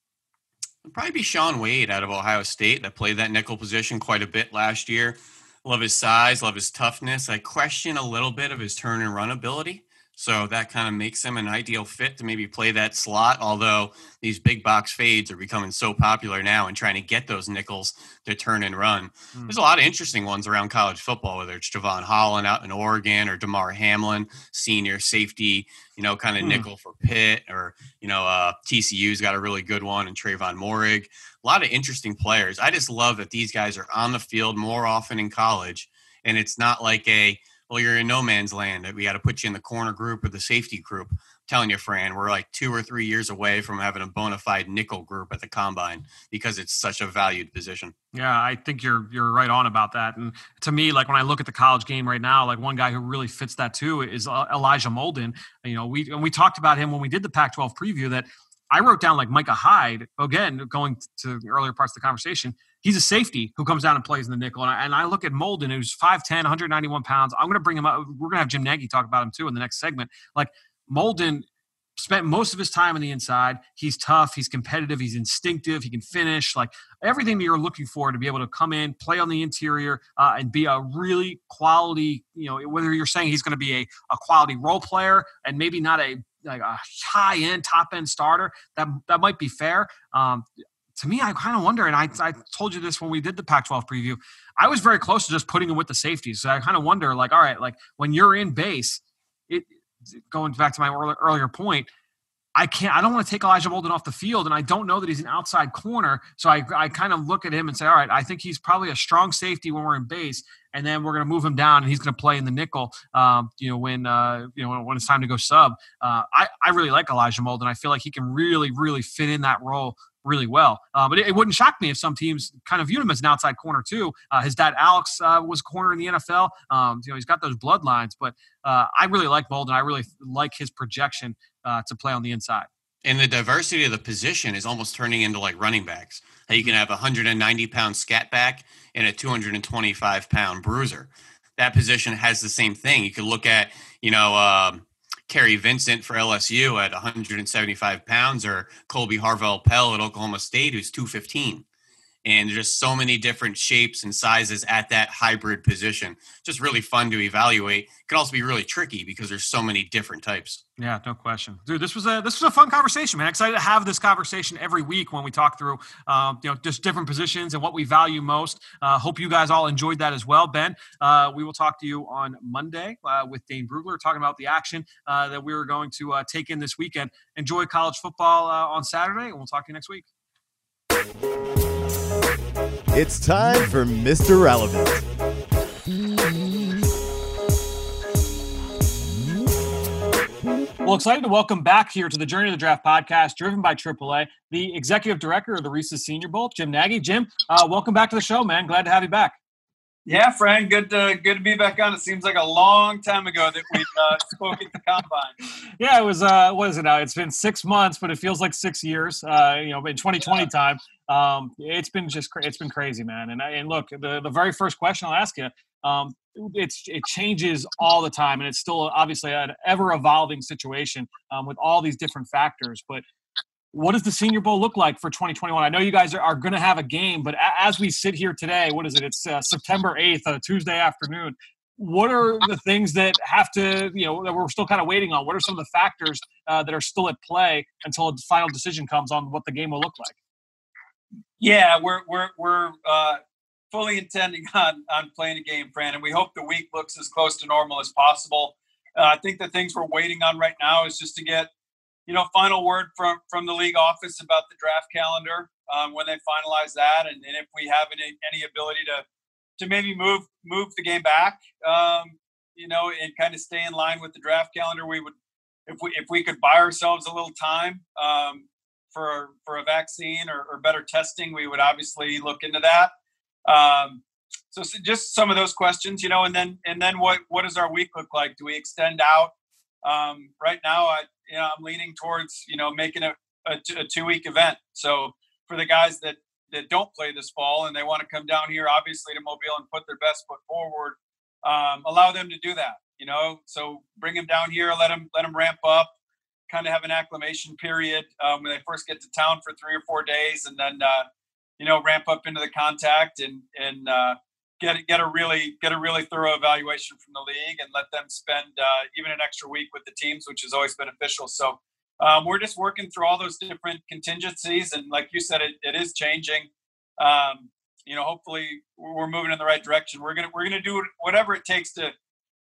It'd probably be Shaun Wade out of Ohio State that played that nickel position quite a bit last year. Love his size, love his toughness. I question a little bit of his turn and run ability. So that kind of makes him an ideal fit to maybe play that slot. Although these big box fades are becoming so popular now and trying to get those nickels to turn and run. Mm. There's a lot of interesting ones around college football, whether it's Jevon Holland out in Oregon or Damar Hamlin, senior safety, you know, kind of mm. nickel for Pitt, or, you know, uh, TCU's got a really good one and Trevon Moehrig. A lot of interesting players. I just love that these guys are on the field more often in college. And it's not like a, well, you're in no man's land. We got to put you in the corner group or the safety group. I'm telling you, Fran, we're like two or three years away from having a bona fide nickel group at the combine because it's such a valued position. Yeah, I think you're you're right on about that. And to me, like when I look at the college game right now, like one guy who really fits that too is Elijah Molden. You know, we and we talked about him when we did the Pac-12 preview that I wrote down like Micah Hyde, again, going to earlier parts of the conversation. He's a safety who comes down and plays in the nickel. And I, and I look at Molden, who's 5'10, 191 pounds. I'm going to bring him up. We're going to have Jim Nagy talk about him too in the next segment. Like Molden spent most of his time on the inside. He's tough, he's competitive, he's instinctive, he can finish. Like everything that you're looking for to be able to come in, play on the interior, uh, and be a really quality, you know, whether you're saying he's going to be a, a quality role player and maybe not a like a high end, top end starter, that that might be fair. Um, to me, I kind of wonder, and I, I told you this when we did the Pac-12 preview. I was very close to just putting him with the safeties. So I kind of wonder, like, all right, like when you're in base, it going back to my earlier point, I can't. I don't want to take Elijah Molden off the field, and I don't know that he's an outside corner. So I, I kind of look at him and say, all right, I think he's probably a strong safety when we're in base, and then we're going to move him down, and he's going to play in the nickel. Um, you know, when uh, you know when it's time to go sub. Uh, I I really like Elijah Molden. I feel like he can really really fit in that role really well. Uh, but it, it, wouldn't shock me if some teams kind of viewed him as an outside corner too. Uh, his dad Alex uh, was corner in the NFL. Um, you know, he's got those bloodlines. But uh, I really like Molden. I really like his projection uh, to play on the inside. And the diversity of the position is almost turning into like running backs. How you can have a 190 pound scat back and a 225 pound bruiser. That position has the same thing. You could look at, you know, um, Kary Vincent for LSU at 175 pounds or Kolby Harvell-Peel at Oklahoma State, who's 215 and just so many different shapes and sizes at that hybrid position. Just really fun to evaluate. Can also be really tricky because there's so many different types. Yeah, no question, dude. This was a this was a fun conversation, man. Excited to have this conversation every week when we talk through, uh, you know, just different positions and what we value most. Uh, hope you guys all enjoyed that as well, Ben. Uh, we will talk to you on Monday uh, with Dane Brugler talking about the action uh, that we are going to uh, take in this weekend. Enjoy college football on Saturday, and we'll talk to you next week. It's time for Mr. Relevant. Well, excited to welcome back here to the Journey of the Draft podcast, driven by AAA, the executive director of the Reese's Senior Bowl, Jim Nagy. Jim, uh, welcome back to the show, man. Glad to have you back. Yeah, Frank, good to good to be back on. It seems like a long time ago that we uh, spoke at the combine. Yeah, it was. Uh, what is it now? It's been six months, but it feels like six years. Uh, you know, in 2020 yeah. time, um, it's been just cra- it's been crazy, man. And and look, the the very first question I'll ask you, um, it's it changes all the time, and it's still obviously an ever evolving situation um, with all these different factors. But what does the Senior Bowl look like for 2021? I know you guys are, are going to have a game, but a- as we sit here today, what is it? It's uh, September 8th, a Tuesday afternoon. What are the things that have to, you know, that we're still kind of waiting on? What are some of the factors uh, that are still at play until a final decision comes on what the game will look like? Yeah, we're we're we're uh, fully intending on on playing a game, Fran, and we hope the week looks as close to normal as possible. Uh, I think the things we're waiting on right now is just to get you know, final word from from the league office about the draft calendar um, when they finalize that, and, and if we have any any ability to to maybe move move the game back, um, you know, and kind of stay in line with the draft calendar, we would if we if we could buy ourselves a little time um, for for a vaccine or, or, better testing, we would obviously look into that. Um, so, so just some of those questions, you know, and then and then what what does our week look like? Do we extend out? Um, right now, I, you know, I'm leaning towards you know making a, a, t- a two week event. So for the guys that that don't play this fall and they want to come down here, obviously to Mobile and put their best foot forward, um, allow them to do that. You know, so bring them down here, let them let them ramp up, kind of have an acclimation period um, when they first get to town for three or four days, and then uh, you know ramp up into the contact and and uh, get get a really get a really thorough evaluation from the league and let them spend uh, even an extra week with the teams, which is always beneficial. So um, we're just working through all those different contingencies, and like you said, it, it is changing. Um, you know, hopefully we're moving in the right direction. We're gonna we're gonna do whatever it takes to,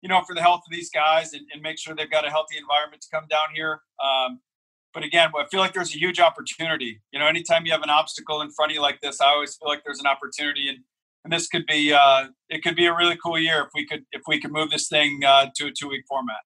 you know, for the health of these guys and, and make sure they've got a healthy environment to come down here. Um, but again, I feel like there's a huge opportunity. You know, anytime you have an obstacle in front of you like this, I always feel like there's an opportunity. And and this could be uh, it could be a really cool year if we could if we could move this thing uh, to a two week format.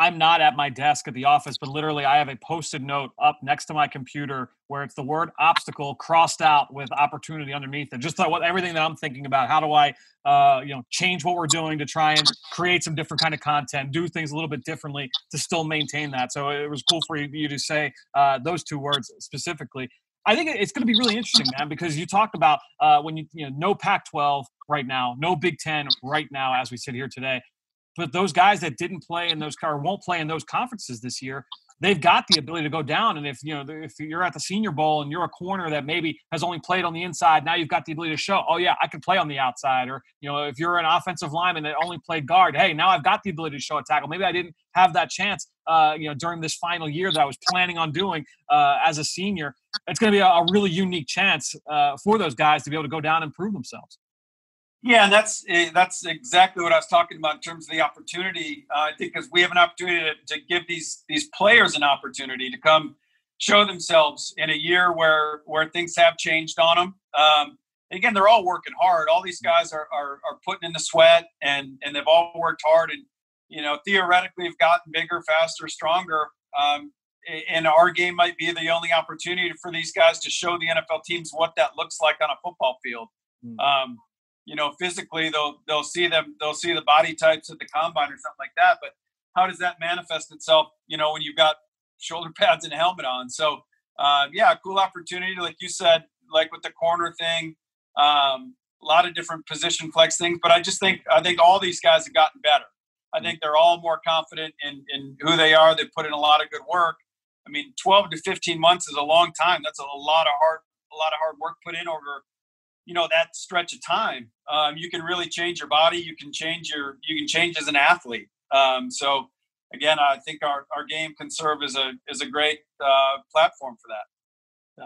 I'm not at my desk at the office, but literally I have a posted note up next to my computer where it's the word obstacle crossed out with opportunity underneath it. Just what everything that I'm thinking about. How do I, uh, you know, change what we're doing to try and create some different kind of content, do things a little bit differently to still maintain that. So it was cool for you to say uh, those two words specifically. I think it's going to be really interesting, man, because you talk about uh, when you you know no Pac-12 right now, no Big Ten right now as we sit here today. But those guys that didn't play in those or won't play in those conferences this year, they've got the ability to go down. And if you know if you're at the Senior Bowl and you're a corner that maybe has only played on the inside, now you've got the ability to show, oh yeah, I can play on the outside. Or you know if you're an offensive lineman that only played guard, hey, now I've got the ability to show a tackle. Maybe I didn't have that chance, uh, you know, during this final year that I was planning on doing uh, as a senior. It's going to be a, really unique chance uh, for those guys to be able to go down and prove themselves. Yeah, and that's eh, that's exactly what I was talking about in terms of the opportunity. Uh, I think because we have an opportunity to, to, give these these players an opportunity to come show themselves in a year where where things have changed on them. Um, again, they're all working hard. All these guys are, are are putting in the sweat, and and they've all worked hard. And you know, theoretically, have gotten bigger, faster, stronger. Um, and our game might be the only opportunity for these guys to show the NFL teams what that looks like on a football field. Mm. Um, you know, physically they'll they'll see them they'll see the body types at the combine or something like that. But how does that manifest itself? You know, when you've got shoulder pads and a helmet on. So uh, yeah, cool opportunity, like you said, like with the corner thing. Um, a lot of different position flex things, but I just think I think all these guys have gotten better. I think they're all more confident in, in who they are. They put in a lot of good work. I mean, 12 to 15 months is a long time. That's a lot of hard, a lot of hard work put in over you know that stretch of time um, you can really change your body you can change your you can change as an athlete um, so again i think our, our game can serve as a as a great uh, platform for that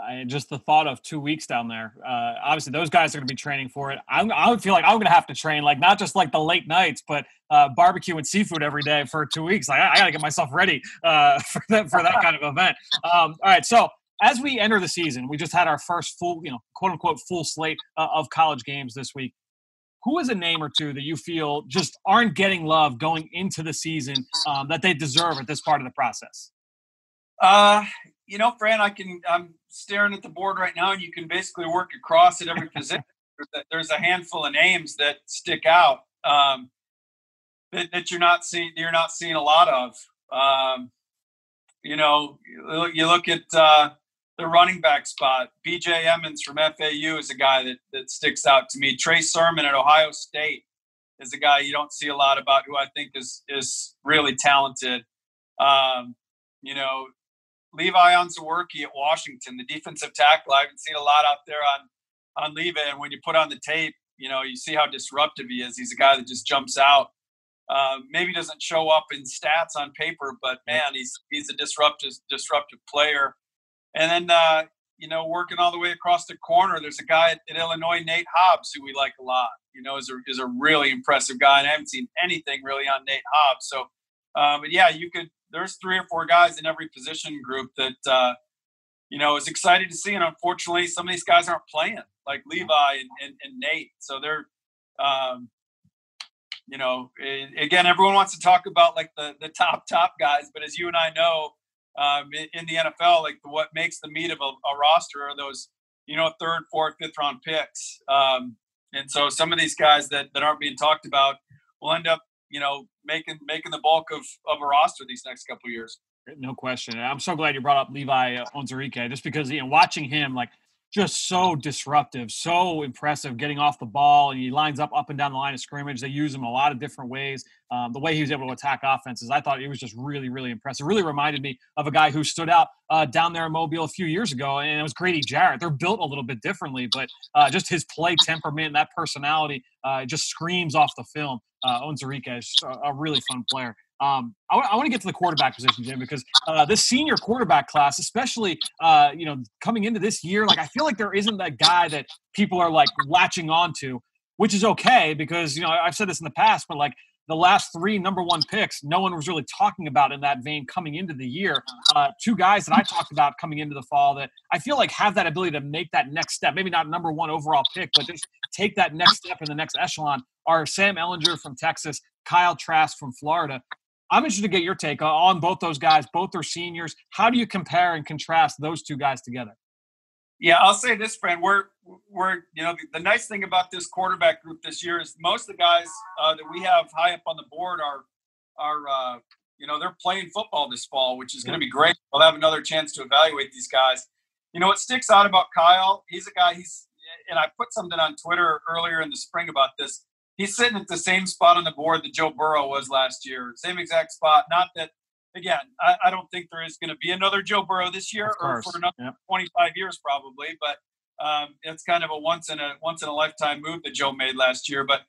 and just the thought of two weeks down there. Uh, obviously, those guys are going to be training for it. I'm, I would feel like I'm going to have to train, like not just like the late nights, but uh, barbecue and seafood every day for two weeks. Like I, I got to get myself ready uh, for that for that kind of event. Um, all right, so as we enter the season, we just had our first full, you know, quote unquote, full slate uh, of college games this week. who is a name or two that you feel just aren't getting love going into the season um, that they deserve at this part of the process? Uh, you know, Fran, I can. I'm staring at the board right now, and you can basically work across at every position. There's a handful of names that stick out um, that, that you're not seeing. You're not seeing a lot of. Um, you know, you look at uh, the running back spot. B.J. Emmons from FAU is a guy that that sticks out to me. Trey Sermon at Ohio State is a guy you don't see a lot about, who I think is is really talented. Um, you know, Levi Onwuzurike at Washington, the defensive tackle. I haven't seen a lot out there on on Levi, and when you put on the tape, you know you see how disruptive he is. He's a guy that just jumps out. Uh, maybe doesn't show up in stats on paper, but man, he's he's a disruptive disruptive player. And then uh, you know, working all the way across the corner, there's a guy at, at, Illinois, Nate Hobbs, who we like a lot. You know, is a is a really impressive guy, and I haven't seen anything really on Nate Hobbs. So, um, but yeah, you could. There's three or four guys in every position group that uh, you know is excited to see, and unfortunately, some of these guys aren't playing, like Levi and, and, and Nate. So they're um, you know, again, everyone wants to talk about like the the top top guys, but as you and I know, um, in, the NFL, like what makes the meat of a, a, roster are those, you know, third, fourth, fifth round picks. Um, and so some of these guys that, that aren't being talked about will end up, you know, making making the bulk of, of a roster these next couple years. No question. I'm so glad you brought up Levi Onwuzurike, just because you know watching him like just so disruptive, so impressive getting off the ball. And he lines up up and down the line of scrimmage. They use him a lot of different ways. Um, the way he was able to attack offenses, I thought it was just really, really impressive. Really reminded me of a guy who stood out uh, down there in Mobile a few years ago, and it was Grady Jarrett. They're built a little bit differently, but uh, just his play temperament, that personality, uh, just screams off the film. Uh, Onwuzurike is a really fun player. Um, I, w- I want to get to the quarterback position, Jim, because uh, this senior quarterback class, especially uh, you know coming into this year, like I feel like there isn't that guy that people are like latching onto, which is okay because you know I've said this in the past, but like the last three number one picks, no one was really talking about in that vein coming into the year. Uh, two guys that I talked about coming into the fall that I feel like have that ability to make that next step, maybe not number one overall pick, but just take that next step in the next echelon are Sam Ehlinger from Texas, Kyle Trask from Florida. I'm interested to get your take on both those guys. Both are seniors. How do you compare and contrast those two guys together? Yeah, I'll say this, friend. We're we're you know the, the nice thing about this quarterback group this year is most of the guys uh, that we have high up on the board are are uh, you know they're playing football this fall, which is going to be great. We'll have another chance to evaluate these guys. You know what sticks out about Kyle? He's a guy. He's and I put something on Twitter earlier in the spring about this he's sitting at the same spot on the board that Joe Burrow was last year. Same exact spot. Not that again, I, I don't think there is going to be another Joe Burrow this year or for another yep. 25 years probably, but um, it's kind of a once in a once in a lifetime move that Joe made last year. But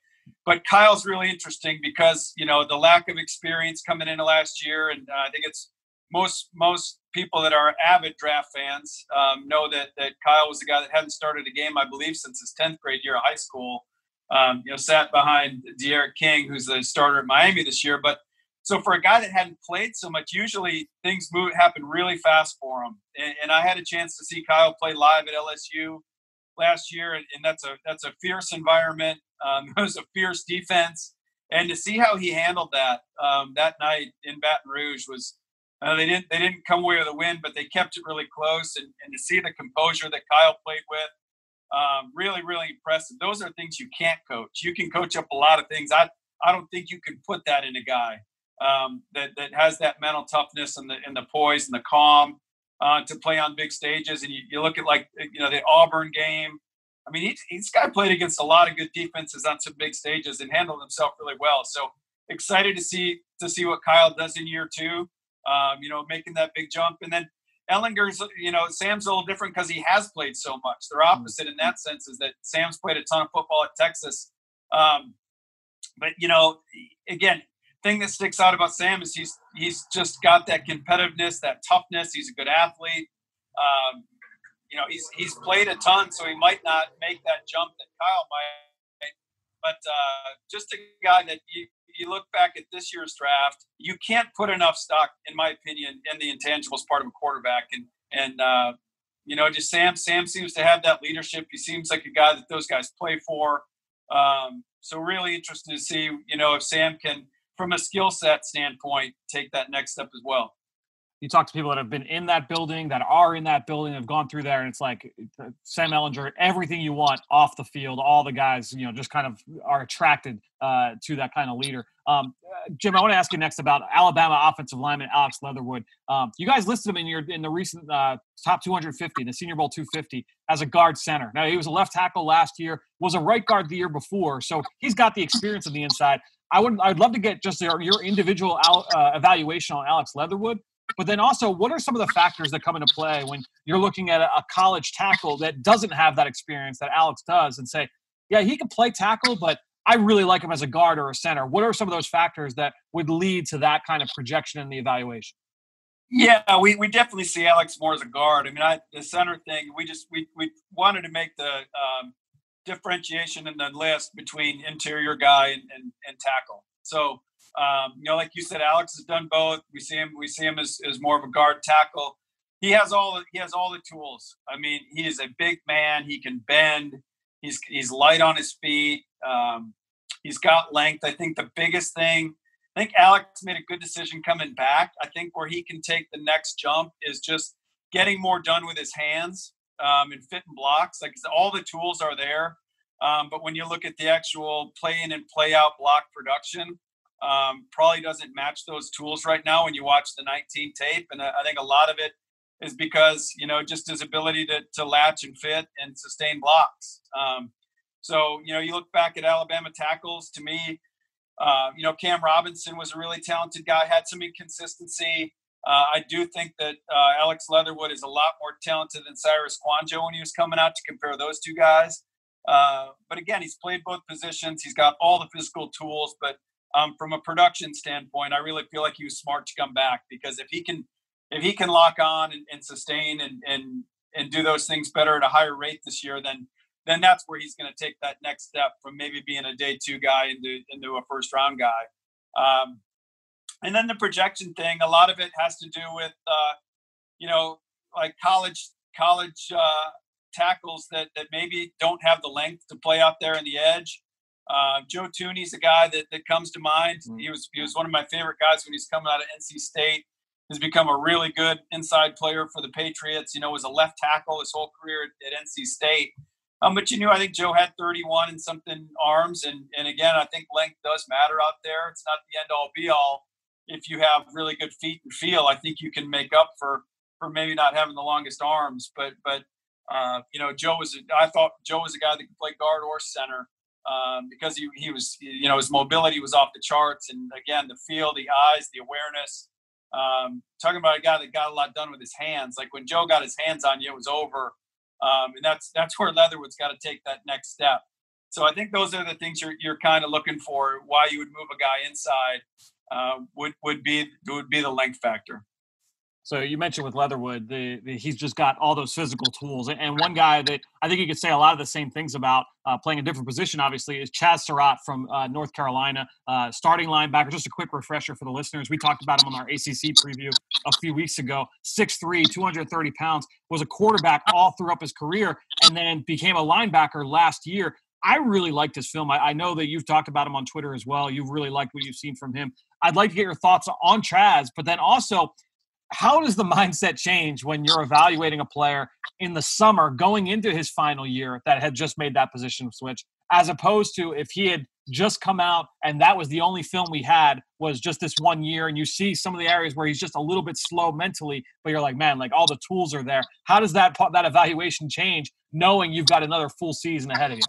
but Kyle's really interesting because you know the lack of experience coming into last year, and uh, I think it's most most people that are avid draft fans um, know that that Kyle was the guy that hadn't started a game, I believe, since his 10th grade year of high school um, you know, sat behind D'Eriq King, who's the starter at Miami this year. But so for a guy that hadn't played so much, usually things move happen really fast for him. And, and I had a chance to see Kyle play live at LSU last year, and, and that's a that's a fierce environment. Um, it was a fierce defense, and to see how he handled that um, that night in Baton Rouge was. Uh, they didn't they didn't come away with a win, but they kept it really close. And, and to see the composure that Kyle played with, um, really, really impressive. Those are things you can't coach. You can coach up a lot of things. I I don't think you can put that in a guy um, that that has that mental toughness and the and the poise and the calm uh, to play on big stages. And you, you look at like you know the Auburn game. I mean, he, he's guy played against a lot of good defenses on some big stages and handled himself really well. So excited to see to see what Kyle does in year two. Um, you know, making that big jump, and then Ehlinger's, you know, Sam's a little different because he has played so much. They're mm-hmm. opposite in that sense, is that Sam's played a ton of football at Texas. Um, but you know, again, thing that sticks out about Sam is he's he's just got that competitiveness, that toughness. He's a good athlete. Um, you know, he's he's played a ton, so he might not make that jump that Kyle might. But uh, just a guy that you, you look back at this year's draft, you can't put enough stock, in my opinion, in the intangibles part of a quarterback. And and uh, you know, just Sam. Sam seems to have that leadership. He seems like a guy that those guys play for. Um, so really interested to see, you know, if Sam can, from a skill set standpoint, take that next step as well you talk to people that have been in that building, that are in that building, have gone through there, and it's like uh, Sam Ehlinger, everything you want off the field. All the guys, you know, just kind of are attracted uh, to that kind of leader. Um, uh, Jim, I want to ask you next about Alabama offensive lineman Alex Leatherwood. Um, you guys listed him in your in the recent uh, top 250, the Senior Bowl 250, as a guard center. Now he was a left tackle last year, was a right guard the year before, so he's got the experience on the inside. I would I'd love to get just your, your individual uh, evaluation on Alex Leatherwood but then also, what are some of the factors that come into play when you're looking at a, college tackle that doesn't have that experience that Alex does and say, yeah, he can play tackle, but I really like him as a guard or a center. What are some of those factors that would lead to that kind of projection in the evaluation? Yeah, we, we definitely see Alex more as a guard. I mean, I, the center thing, we just we, we wanted to make the um, differentiation in the list between interior guy and, and, and tackle. So um, you know, like you said, Alex has done both. We see him. We see him as, as more of a guard tackle. He has all. He has all the tools. I mean, he is a big man. He can bend. He's he's light on his feet. Um, he's got length. I think the biggest thing. I think Alex made a good decision coming back. I think where he can take the next jump is just getting more done with his hands um, and fitting blocks. Like all the tools are there, um, but when you look at the actual play in and play out block production, um, probably doesn't match those tools right now when you watch the 19 tape. And I, think a lot of it is because, you know, just his ability to, to latch and fit and sustain blocks. Um, so, you know, you look back at Alabama tackles, to me, uh, you know, Cam Robinson was a really talented guy, had some inconsistency. Uh, I do think that uh, Alex Leatherwood is a lot more talented than Cyrus Kouandjio when he was coming out to compare those two guys. Uh, but again, he's played both positions. He's got all the physical tools, but um, from a production standpoint, I really feel like he was smart to come back because if he can if he can lock on and, and sustain and, and and do those things better at a higher rate this year, then then that's where he's going to take that next step from maybe being a day two guy into into a first round guy. Um, and then the projection thing, a lot of it has to do with uh, you know like college college uh, tackles that that maybe don't have the length to play out there in the edge. Uh, Joe Thuney's a guy that, that comes to mind. Mm-hmm. He was he was one of my favorite guys when he's coming out of NC State. Has become a really good inside player for the Patriots. You know, was a left tackle his whole career at, at NC State. Um, but you knew I think Joe had 31 and something arms, and and again I think length does matter out there. It's not the end all be all. If you have really good feet and feel, I think you can make up for for maybe not having the longest arms. But but uh, you know Joe was a, I thought Joe was a guy that could play guard or center um, because he, he was, you know, his mobility was off the charts. And again, the feel, the eyes, the awareness. Um, talking about a guy that got a lot done with his hands. Like when Joe got his hands on you, it was over. Um, and that's that's where Leatherwood's got to take that next step. So I think those are the things you're, you're kind of looking for. Why you would move a guy inside uh, would would be would be the length factor. So you mentioned with Leatherwood, the, the, he's just got all those physical tools. And one guy that I think you could say a lot of the same things about uh, playing a different position, obviously, is Chazz Surratt from uh, North Carolina, uh, starting linebacker. Just a quick refresher for the listeners. We talked about him on our ACC preview a few weeks ago. 6'3", 230 pounds, was a quarterback all throughout his career, and then became a linebacker last year. I really liked his film. I, I, know that you've talked about him on Twitter as well. You've really liked what you've seen from him. I'd like to get your thoughts on Chazz, but then also how does the mindset change when you're evaluating a player in the summer going into his final year that had just made that position switch as opposed to if he had just come out and that was the only film we had was just this one year and you see some of the areas where he's just a little bit slow mentally but you're like man like all the tools are there. How does that that evaluation change knowing you've got another full season ahead of you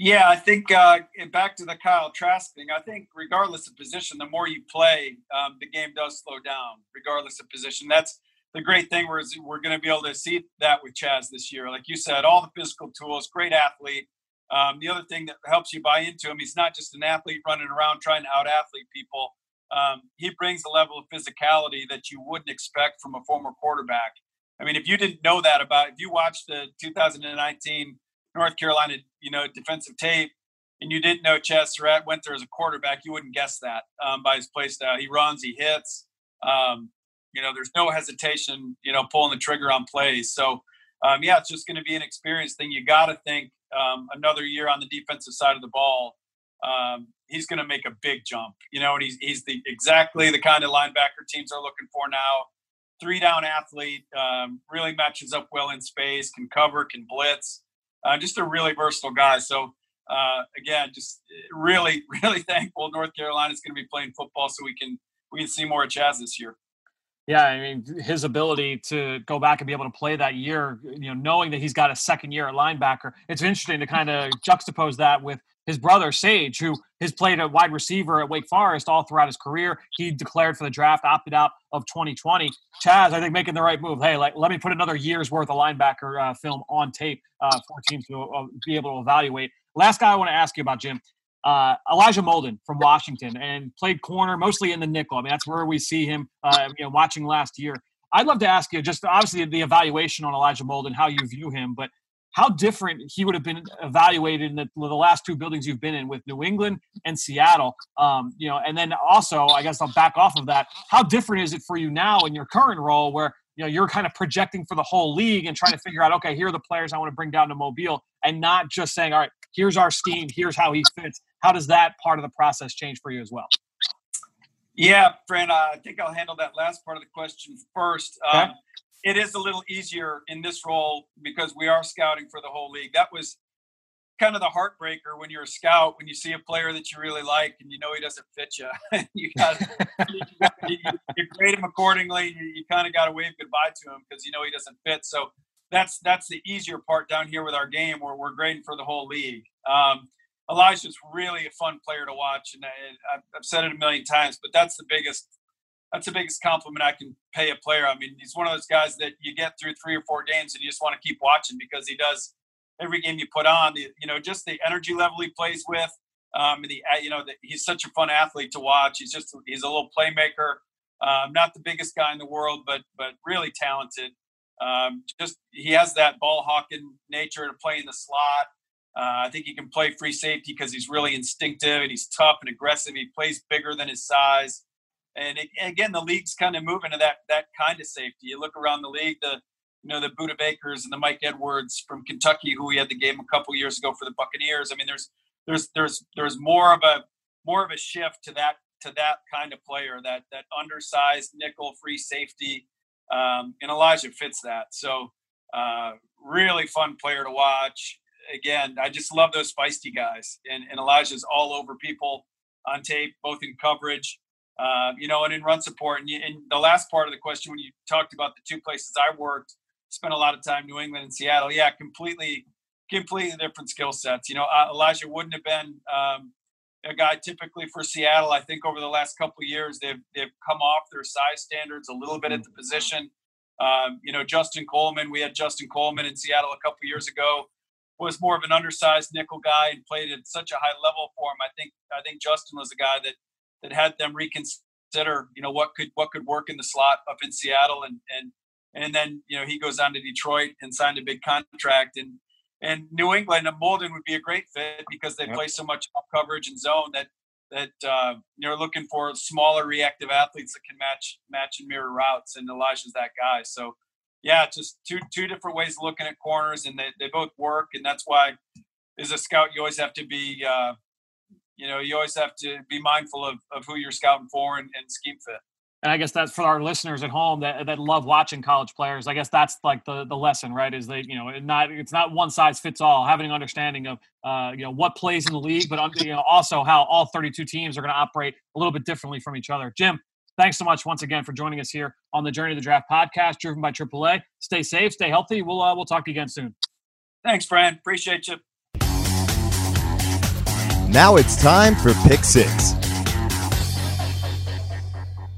yeah, I think uh, back to the Kyle Trask thing. I think regardless of position, the more you play, um, the game does slow down, regardless of position. That's the great thing. We're we're going to be able to see that with Chazz this year. Like you said, all the physical tools, great athlete. Um, the other thing that helps you buy into him, he's not just an athlete running around trying to out athlete people. Um, he brings a level of physicality that you wouldn't expect from a former quarterback. I mean, if you didn't know that about, if you watched the 2019 North Carolina, you know, defensive tape, and you didn't know Surratt went there as a quarterback, you wouldn't guess that um, by his play style. He runs, he hits. Um, you know, there's no hesitation, you know, pulling the trigger on plays. So, um, yeah, it's just going to be an experience thing. You got to think um, another year on the defensive side of the ball, um, he's going to make a big jump. You know, and he's he's the exactly the kind of linebacker teams are looking for now. Three down athlete, um, really matches up well in space, can cover, can blitz. Uh, just a really versatile guy. So uh, again, just really, really thankful North Carolina is going to be playing football so we can we can see more of Chazz this year. Yeah, I mean his ability to go back and be able to play that year, you know, knowing that he's got a second year at linebacker. It's interesting to kind of juxtapose that with his brother Sage, who has played a wide receiver at Wake Forest all throughout his career. He declared for the draft, opted out of 2020. Chazz, I think, making the right move. Hey, like let me put another year's worth of linebacker uh, film on tape uh, for teams to uh, be able to evaluate. Last guy I want to ask you about, Jim. Uh, Elijah Molden from Washington and played corner mostly in the nickel. I mean, that's where we see him. Uh, you know, watching last year. I'd love to ask you just obviously the evaluation on Elijah Molden, how you view him, but how different he would have been evaluated in the, the last two buildings you've been in with New England and Seattle. Um, you know, and then also, I guess I'll back off of that. How different is it for you now in your current role where you know you're kind of projecting for the whole league and trying to figure out, okay, here are the players I want to bring down to Mobile, and not just saying, all right, here's our scheme, here's how he fits. How does that part of the process change for you as well? Yeah, Fran, uh, I think I'll handle that last part of the question first. Okay. Um, it is a little easier in this role because we are scouting for the whole league. That was kind of the heartbreaker when you're a scout when you see a player that you really like and you know he doesn't fit you. you got you, you, grade him accordingly. You, you kind of got to wave goodbye to him because you know he doesn't fit. So that's that's the easier part down here with our game where we're grading for the whole league. Um, Elijah's really a fun player to watch, and I, I've said it a million times, but that's the biggest that's the biggest compliment I can pay a player. I mean, he's one of those guys that you get through three or four games and you just want to keep watching because he does every game you put on. You know, just the energy level he plays with. Um, the uh, you know the, he's such a fun athlete to watch. He's just he's a little playmaker. Um, not the biggest guy in the world, but but really talented. Um, just he has that ball hawking nature to play in the slot. Uh, I think he can play free safety because he's really instinctive and he's tough and aggressive. He plays bigger than his size. And it, again, the league's kind of moving to that that kind of safety. You look around the league, the you know the Budda Bakers and the Mike Edwards from Kentucky, who we had the game a couple years ago for the Buccaneers. I mean, there's there's there's there's more of a more of a shift to that to that kind of player, that that undersized nickel free safety, um, and Elijah fits that. So uh, really fun player to watch. Again, I just love those feisty guys, and, and Elijah's all over people on tape, both in coverage uh, you know, and in run support. And, you, and, the last part of the question, when you talked about the two places I worked, spent a lot of time New England and Seattle. Yeah, completely, completely different skill sets. You know, uh, Elijah wouldn't have been um, a guy typically for Seattle. I think over the last couple of years, they've they've come off their size standards a little bit at the position. Um, you know, Justin Coleman. We had Justin Coleman in Seattle a couple years ago. Was more of an undersized nickel guy and played at such a high level for him. I think I think Justin was a guy that that had them reconsider, you know, what could what could work in the slot up in Seattle, and and and then you know he goes on to Detroit and signed a big contract, and and New England and Molden would be a great fit because they yep. play so much coverage and zone that that uh, you're looking for smaller reactive athletes that can match match and mirror routes, and Elijah's that guy. So yeah, just two two different ways of looking at corners, and they, they both work, and that's why as a scout you always have to be uh, you know, you always have to be mindful of, of who you're scouting for and, and scheme fit. And I guess that's for our listeners at home that, that love watching college players. I guess that's like the, the lesson, right? Is that you know not it's not one size fits all. Having an understanding of uh, you know what plays in the league, but you know also how all 32 teams are going to operate a little bit differently from each other. Jim, thanks so much once again for joining us here on the Journey to the Draft podcast, driven by AAA. Stay safe, stay healthy. We'll uh, we'll talk to you again soon. Thanks, Fran. Appreciate you. Now it's time for Pick Six.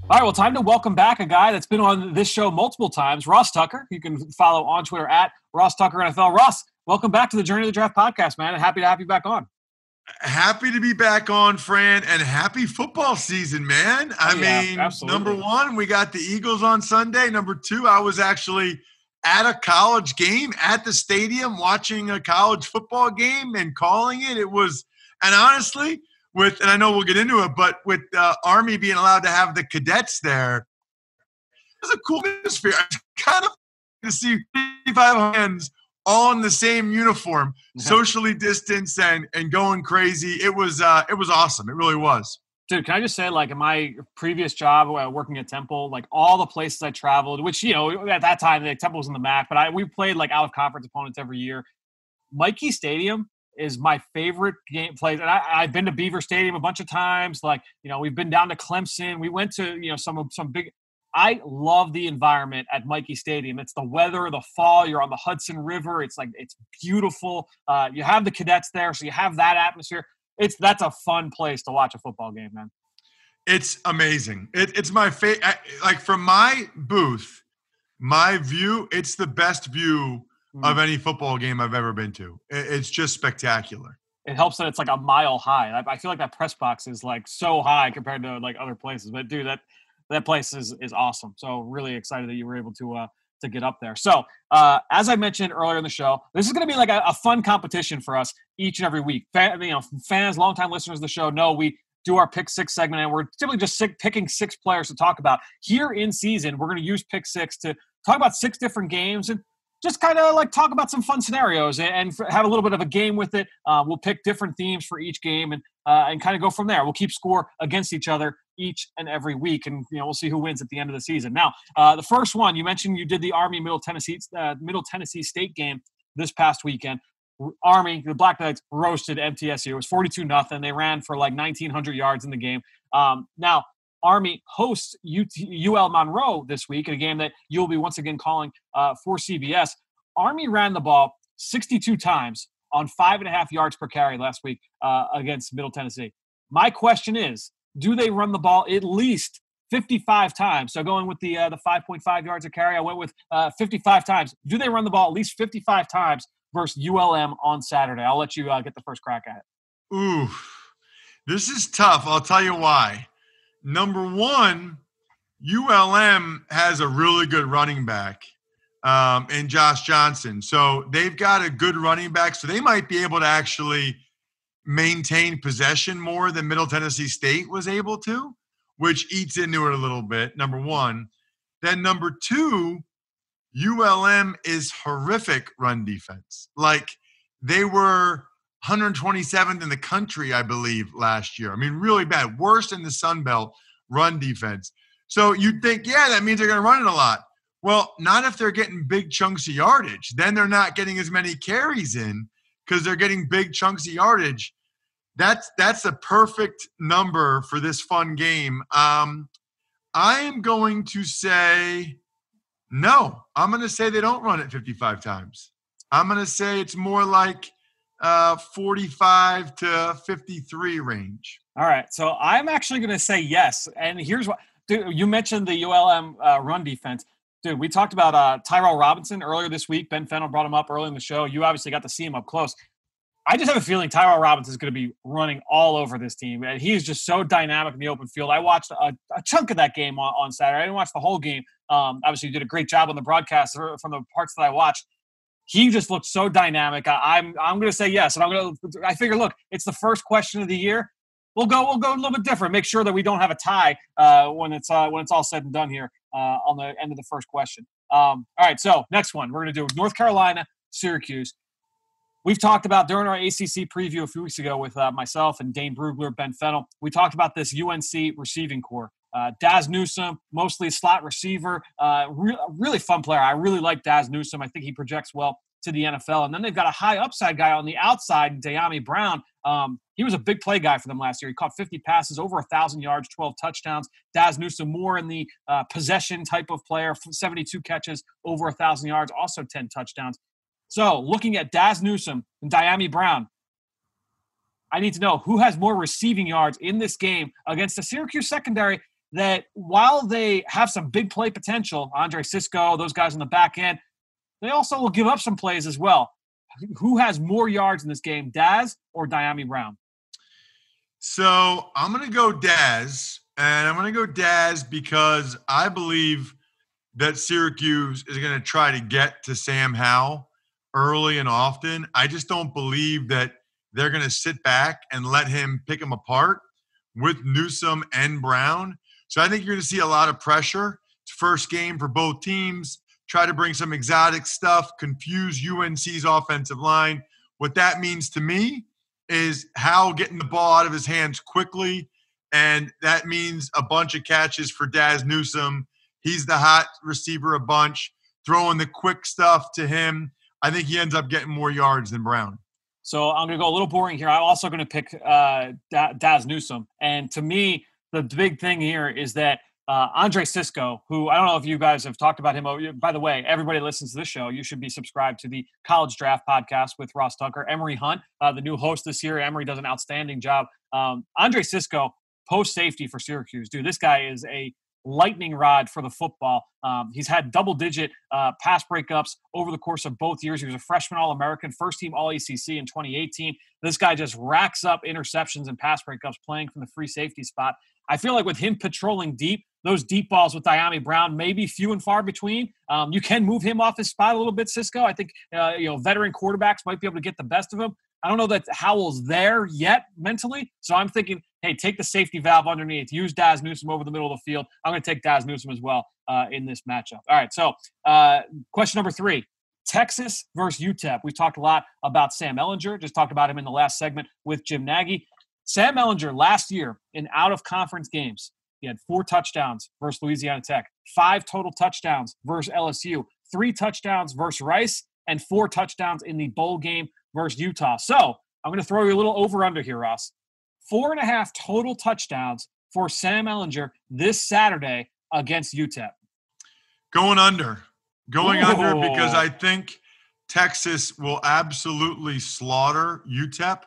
All right, well, time to welcome back a guy that's been on this show multiple times, Ross Tucker. You can follow on Twitter at Ross Tucker NFL. Ross, welcome back to the Journey of the Draft podcast, man. Happy to have you back on. Happy to be back on, Fran, and happy football season, man. I yeah, mean, absolutely. number one, we got the Eagles on Sunday. Number two, I was actually at a college game at the stadium watching a college football game and calling it. It was and honestly, with and I know we'll get into it, but with uh, Army being allowed to have the cadets there, it's a cool atmosphere. I kind of to see 55 hands all in the same uniform, socially distanced and and going crazy. It was uh, it was awesome. It really was. Dude, can I just say, like, in my previous job uh, working at Temple, like all the places I traveled, which you know at that time the Temple was in the MAC, but I we played like out of conference opponents every year. Michie Stadium is my favorite game place, and I, I've been to Beaver Stadium a bunch of times. Like, you know, we've been down to Clemson. We went to you know some some big. I love the environment at Michie Stadium. It's the weather, the fall. You're on the Hudson River. It's like it's beautiful. Uh, you have the cadets there, so you have that atmosphere it's that's a fun place to watch a football game, man. It's amazing. It, it's my favorite. Like from my booth, my view, it's the best view mm. of any football game I've ever been to. It, it's just spectacular. It helps that it's like a mile high. I, I feel like that press box is like so high compared to like other places. But dude, that that place is is awesome. So really excited that you were able to uh, to get up there. So, uh, as I mentioned earlier in the show, this is going to be like a, a, fun competition for us each and every week. Fan, you know, fans, longtime listeners of the show know we do our pick six segment, and we're typically just sick, picking six players to talk about. Here in season, we're going to use pick six to talk about six different games and just kind of like talk about some fun scenarios and, and, have a little bit of a game with it. Uh, we'll pick different themes for each game and uh, and kind of go from there. We'll keep score against each other each and every week, and you know we'll see who wins at the end of the season. Now, uh, the first one you mentioned, you did the Army Middle Tennessee uh, Middle Tennessee State game this past weekend. Army, the Black Knights roasted MTSU. It was 42 nothing. They ran for like 1,900 yards in the game. Um, now, Army hosts UL Monroe this week in a game that you'll be once again calling uh, for CBS. Army ran the ball 62 times on five and a half yards per carry last week uh, against Middle Tennessee. My question is, do they run the ball at least 55 times? So going with the uh, the 5.5 yards a carry, I went with uh, 55 times. Do they run the ball at least 55 times versus ULM on Saturday? I'll let you uh, get the first crack at it. Ooh, this is tough. I'll tell you why. Number one, ULM has a really good running back um, and Josh Johnson. So they've got a good running back. So they might be able to actually maintain possession more than Middle Tennessee State was able to, which eats into it a little bit. Number one. Then number two, ULM is horrific run defense. Like they were 127th in the country, I believe, last year. I mean, really bad. Worst in the Sun Belt run defense. So you'd think, yeah, that means they're going to run it a lot. Well, not if they're getting big chunks of yardage. Then they're not getting as many carries in because they're getting big chunks of yardage. That's that's a perfect number for this fun game. Um, I am going to say no. I'm going to say they don't run it 55 times. I'm going to say it's more like uh, 45 to 53 range. All right. So I'm actually going to say yes. And here's what dude, you mentioned the ULM uh, run defense. Dude, we talked about uh, Tyrell Robinson earlier this week. Ben Fennell brought him up early in the show. You obviously got to see him up close. I just have a feeling Tyrell Robinson is going to be running all over this team. And he is just so dynamic in the open field. I watched a, a chunk of that game on, on, Saturday. I didn't watch the whole game. Um, obviously, you did a great job on the broadcast from the parts that I watched. He just looked so dynamic. I, I'm I'm going to say yes, and I'm going to. I figure, look, it's the first question of the year we'll go we'll go a little bit different. Make sure that we don't have a tie uh, when it's uh, when it's all said and done here uh, on the end of the first question. Um, all right, so next one we're going to do North Carolina, Syracuse. We've talked about during our ACC preview a few weeks ago with uh, myself and Dane Brugler, Ben Fennell. We talked about this UNC receiving corps. Uh, Dazz Newsome, mostly slot receiver, uh, re- really fun player. I really like Dazz Newsome. I think he projects well to the NFL. And then they've got a high upside guy on the outside, Dyami Brown. Um, he was a big play guy for them last year. He caught 50 passes, over 1,000 yards, 12 touchdowns. Dazz Newsome more in the uh, possession type of player, 72 catches, over 1,000 yards, also 10 touchdowns. So looking at Dazz Newsome and Dyami Brown, I need to know who has more receiving yards in this game against the Syracuse secondary that while they have some big play potential, Andre Cisco, those guys on the back end, they also will give up some plays as well. Who has more yards in this game, Dazz or Dyami Brown? So I'm going to go Dazz, and I'm going to go Dazz because I believe that Syracuse is going to try to get to Sam Howell early and often. I just don't believe that they're going to sit back and let him pick them apart with Newsome and Brown. So I think you're going to see a lot of pressure. First game for both teams try to bring some exotic stuff, confuse UNC's offensive line. What that means to me is Howell getting the ball out of his hands quickly, and that means a bunch of catches for Dazz Newsome. He's the hot receiver a bunch, throwing the quick stuff to him. I think he ends up getting more yards than Brown. So I'm going to go a little boring here. I'm also going to pick uh, Dazz Newsome. And to me, the big thing here is that uh, Andre Cisco, who I don't know if you guys have talked about him. Oh, by the way, everybody listens to this show. You should be subscribed to the College Draft Podcast with Ross Tucker. Emory Hunt, uh, the new host this year. Emory does an outstanding job. Um, Andre Cisco, post safety for Syracuse. Dude, this guy is a lightning rod for the football. Um, he's had double digit uh, pass breakups over the course of both years. He was a freshman All American, first team All ACC in 2018. This guy just racks up interceptions and pass breakups playing from the free safety spot. I feel like with him patrolling deep, those deep balls with Dyami Brown may be few and far between. Um, you can move him off his spot a little bit, Cisco. I think uh, you know veteran quarterbacks might be able to get the best of him. I don't know that Howell's there yet mentally, so I'm thinking, hey, take the safety valve underneath. Use Dazz Newsome over the middle of the field. I'm going to take Dazz Newsome as well uh, in this matchup. All right, so uh, question number three. Texas versus UTEP. We talked a lot about Sam Ehlinger, Just talked about him in the last segment with Jim Nagy. Sam Ehlinger last year in out of conference games, he had four touchdowns versus Louisiana Tech, five total touchdowns versus LSU, three touchdowns versus Rice, and four touchdowns in the bowl game versus Utah. So I'm going to throw you a little over under here, Ross. Four and a half total touchdowns for Sam Ehlinger this Saturday against UTEP. Going under. Going Ooh. under because I think Texas will absolutely slaughter UTEP.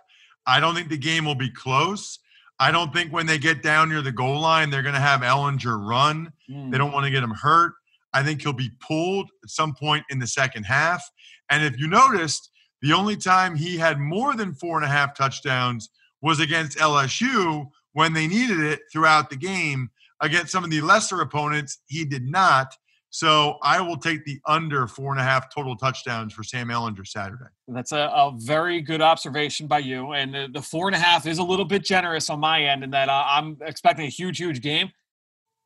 I don't think the game will be close. I don't think when they get down near the goal line, they're going to have Ehlinger run. Mm. They don't want to get him hurt. I think he'll be pulled at some point in the second half. And if you noticed, the only time he had more than four and a half touchdowns was against LSU when they needed it throughout the game. Against some of the lesser opponents, he did not. So I will take the under four and a half total touchdowns for Sam Ehlinger Saturday. That's a, a very good observation by you. And the, the, four and a half is a little bit generous on my end in that uh, I'm expecting a huge, huge game.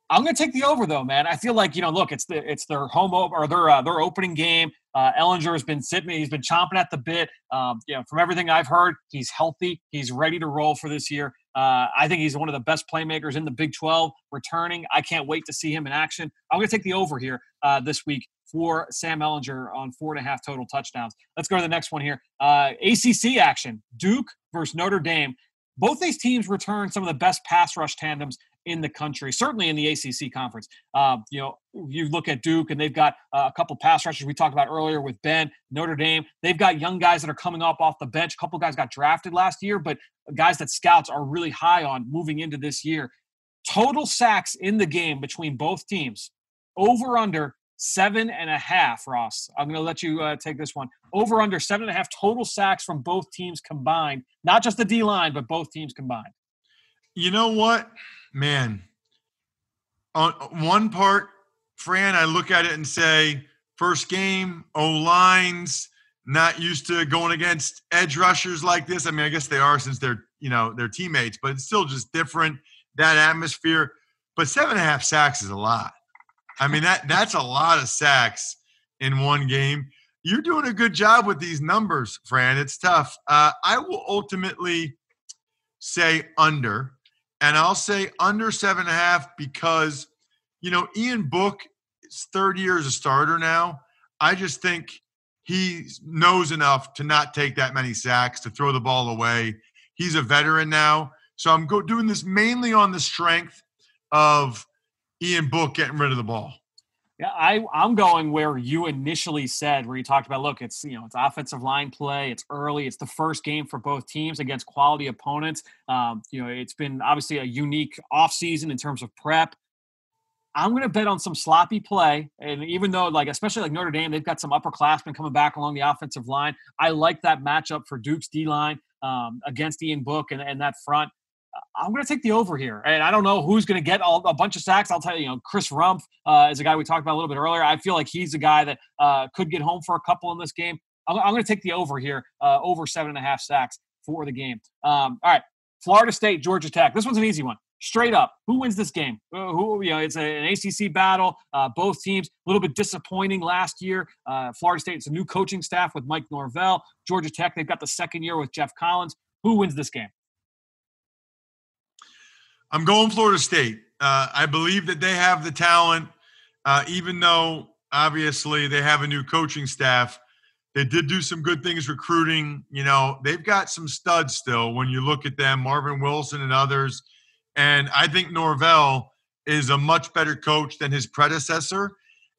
I'm going to take the over though, man. I feel like you know, look, it's the it's their home op- or their uh, their opening game. Uh, Ehlinger has been sitting, he's been chomping at the bit. Um, you know, from everything I've heard, he's healthy, he's ready to roll for this year. Uh, I think he's one of the best playmakers in the Big 12 returning. I can't wait to see him in action. I'm going to take the over here uh, this week for Sam Ehlinger on four and a half total touchdowns. Let's go to the next one here. Uh, ACC action Duke versus Notre Dame. Both these teams return some of the best pass rush tandems in the country, certainly in the ACC conference. Uh, you know, you look at Duke and they've got uh, a couple pass rushers we talked about earlier with Ben, Notre Dame. They've got young guys that are coming up off the bench. A couple guys got drafted last year, but guys that scouts are really high on moving into this year. Total sacks in the game between both teams over under seven and a half. Ross, I'm going to let you uh, take this one. Over under seven and a half total sacks from both teams combined, not just the D line, but both teams combined. You know what? Man, on one part, Fran, I look at it and say, first game, O lines, not used to going against edge rushers like this. I mean, I guess they are since they're, you know, they're teammates, but it's still just different, that atmosphere. But seven and a half sacks is a lot. I mean, that that's a lot of sacks in one game. You're doing a good job with these numbers, Fran. It's tough. Uh, I will ultimately say under and I'll say under seven and a half because, you know, Ian Book is third year as a starter now. I just think he knows enough to not take that many sacks, to throw the ball away. He's a veteran now. So I'm go- doing this mainly on the strength of Ian Book getting rid of the ball. Yeah, I, I'm going where you initially said, where you talked about, look, it's you know, it's offensive line play, it's early, it's the first game for both teams against quality opponents. Um, you know, it's been obviously a unique offseason in terms of prep. I'm going to bet on some sloppy play, and even though, like, especially like Notre Dame, they've got some upperclassmen coming back along the offensive line. I like that matchup for Duke's D line um, against Ian Book and, and that front. I'm going to take the over here. And I don't know who's going to get all, a bunch of sacks. I'll tell you, you know, Chris Rumph uh, is a guy we talked about a little bit earlier. I feel like he's a guy that uh, could get home for a couple in this game. I'm, I'm going to take the over here, uh, over seven and a half sacks for the game. Um, all right. Florida State, Georgia Tech. This one's an easy one. straight up, who wins this game? Uh, who you know, it's a, an ACC battle. Uh, both teams a little bit disappointing last year. Uh, Florida State, it's a new coaching staff with Mike Norvell. Georgia Tech, they've got the second year with Geoff Collins. Who wins this game? I'm going Florida State. Uh, I believe that they have the talent, uh, even though obviously they have a new coaching staff. They did do some good things recruiting. You know, they've got some studs still when you look at them, Marvin Wilson and others. And I think Norvell is a much better coach than his predecessor.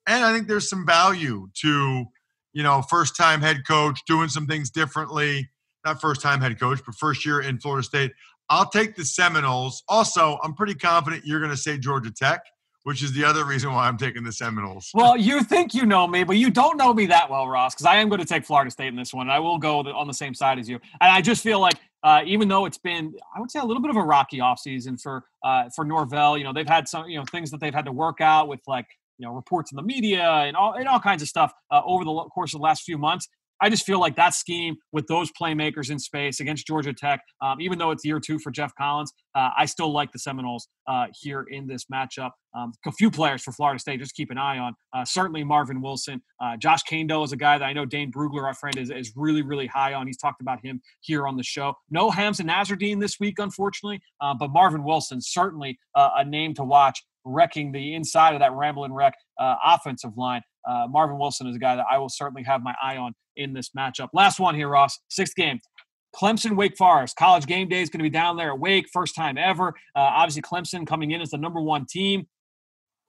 And I think there's some value to, you know, first time head coach doing some things differently. Not first time head coach, but first year in Florida State. I'll take the Seminoles. Also, I'm pretty confident you're going to say Georgia Tech, which is the other reason why I'm taking the Seminoles. Well, you think you know me, but you don't know me that well, Ross, because I am going to take Florida State in this one. And I will go on the same side as you. And I just feel like uh, even though it's been, I would say, a little bit of a rocky offseason for uh, for Norvell. You know, they've had some, you know, things that they've had to work out with like you know reports in the media and all and all kinds of stuff uh, over the course of the last few months. I just feel like that scheme with those playmakers in space against Georgia Tech, um, even though it's year two for Geoff Collins, uh, I still like the Seminoles uh, here in this matchup. Um, a few players for Florida State, just keep an eye on. Uh, certainly Marvin Wilson. Uh, Josh Kaindoh is a guy that I know Dane Brugler, our friend, is, is really, really high on. He's talked about him here on the show. No Hamsah Nasirildeen this week, unfortunately, uh, but Marvin Wilson, certainly uh, a name to watch wrecking the inside of that Ramblin' Wreck offensive line. Marvin Wilson is a guy that I will certainly have my eye on in this matchup. Last one here, Ross. Sixth game. Clemson, Wake Forest. College game day is going to be down there at Wake, first time ever. Uh, obviously, Clemson coming in as the number one team.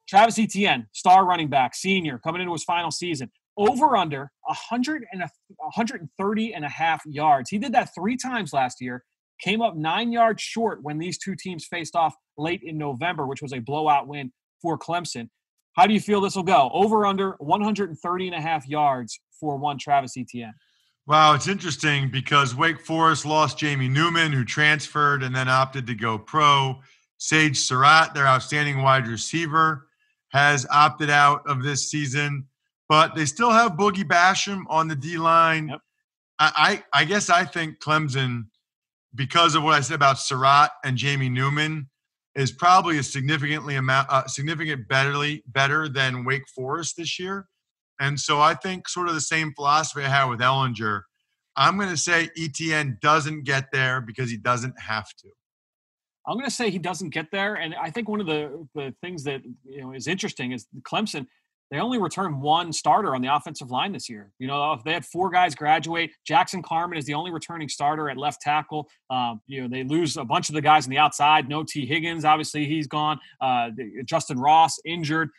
Travis Etienne, star running back, senior, coming into his final season. Over under 100 and a, 130 and a half yards. He did that three times last year. Came up nine yards short when these two teams faced off late in November, which was a blowout win for Clemson. How do you feel this will go? Over under 130 and a half yards for one Travis Etienne. Wow, it's interesting because Wake Forest lost Jamie Newman, who transferred and then opted to go pro. Sage Surratt, their outstanding wide receiver, has opted out of this season, but they still have Boogie Basham on the D line. Yep. I, I, I guess I think Clemson, because of what I said about Surratt and Jamie Newman, is probably a significantly amount, uh, significant betterly better than Wake Forest this year. And so I think sort of the same philosophy I had with Ehlinger. I'm going to say Etienne doesn't get there because he doesn't have to. I'm going to say he doesn't get there, and I think one of the the things that you know is interesting is Clemson. They only return one starter on the offensive line this year. You know, if they had four guys graduate, Jackson Carman is the only returning starter at left tackle. Um, you know, they lose a bunch of the guys on the outside. No Tee Higgins, obviously he's gone. Uh, Justin Ross injured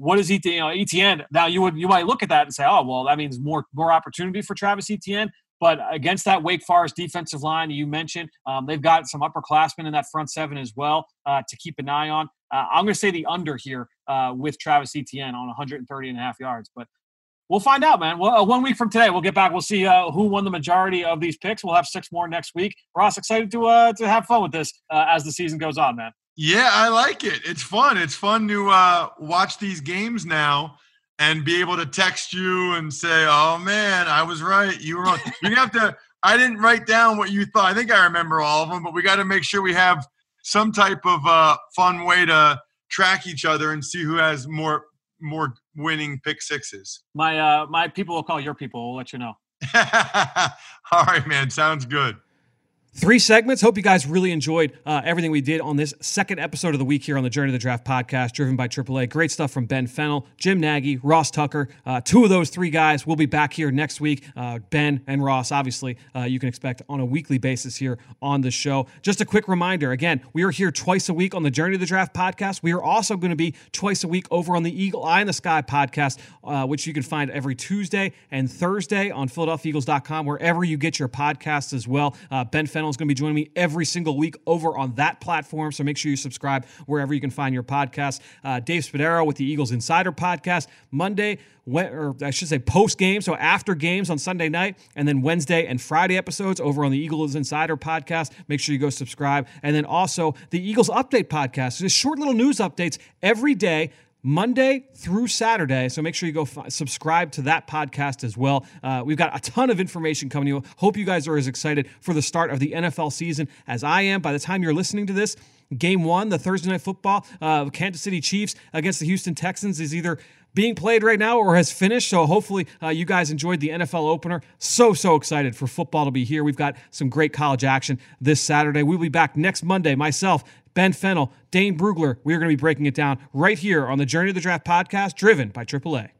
what is Etienne? You know, Etienne. Now you would you might look at that and say, oh well, that means more more opportunity for Travis Etienne. But against that Wake Forest defensive line you mentioned, um, they've got some upperclassmen in that front seven as well uh, to keep an eye on. Uh, I'm going to say the under here uh, with Travis Etienne on 130 and a half yards. But we'll find out, man. Well, uh, one week from today, we'll get back. We'll see uh, who won the majority of these picks. We'll have six more next week. Ross, excited to uh, to have fun with this as the season goes on, man. Yeah, I like it. It's fun. It's fun to uh, watch these games now and be able to text you and say, "Oh man, I was right. You were wrong." you have to. I didn't write down what you thought. I think I remember all of them, but we got to make sure we have some type of uh, fun way to track each other and see who has more more winning pick sixes. My uh, my people will call your people. We'll let you know. all right, man. Sounds good. Three segments. Hope you guys really enjoyed uh, everything we did on this second episode of the week here on the Journey to the Draft podcast, driven by AAA. Great stuff from Ben Fennell, Jim Nagy, Ross Tucker. Uh, two of those three guys will be back here next week. Uh, ben and Ross, obviously, uh, you can expect on a weekly basis here on the show. Just a quick reminder again, we are here twice a week on the Journey to the Draft podcast. We are also going to be twice a week over on the Eagle Eye in the Sky podcast, uh, which you can find every Tuesday and Thursday on PhiladelphiaEagles.com, wherever you get your podcasts as well. Uh, ben Is going to be joining me every single week over on that platform. So make sure you subscribe wherever you can find your podcast. Uh, Dave Spadaro with the Eagles Insider podcast Monday, or I should say post game, so after games on Sunday night, and then Wednesday and Friday episodes over on the Eagles Insider podcast. Make sure you go subscribe, and then also the Eagles Update podcast. So just short little news updates every day Monday through Saturday. So make sure you go f- subscribe to that podcast as well. Uh, we've got a ton of information coming to you. Hope you guys are as excited for the start of the NFL season as I am. By the time you're listening to this, Game one, the Thursday night football, uh, Kansas City Chiefs against the Houston Texans, is either being played right now or has finished. So hopefully uh, you guys enjoyed the NFL opener. So, so excited for football to be here. We've got some great college action this Saturday. We'll be back next Monday. Myself, Ben Fennell, Dane Brugler. We are going to be breaking it down right here on the Journey of the Draft podcast, driven by AAA.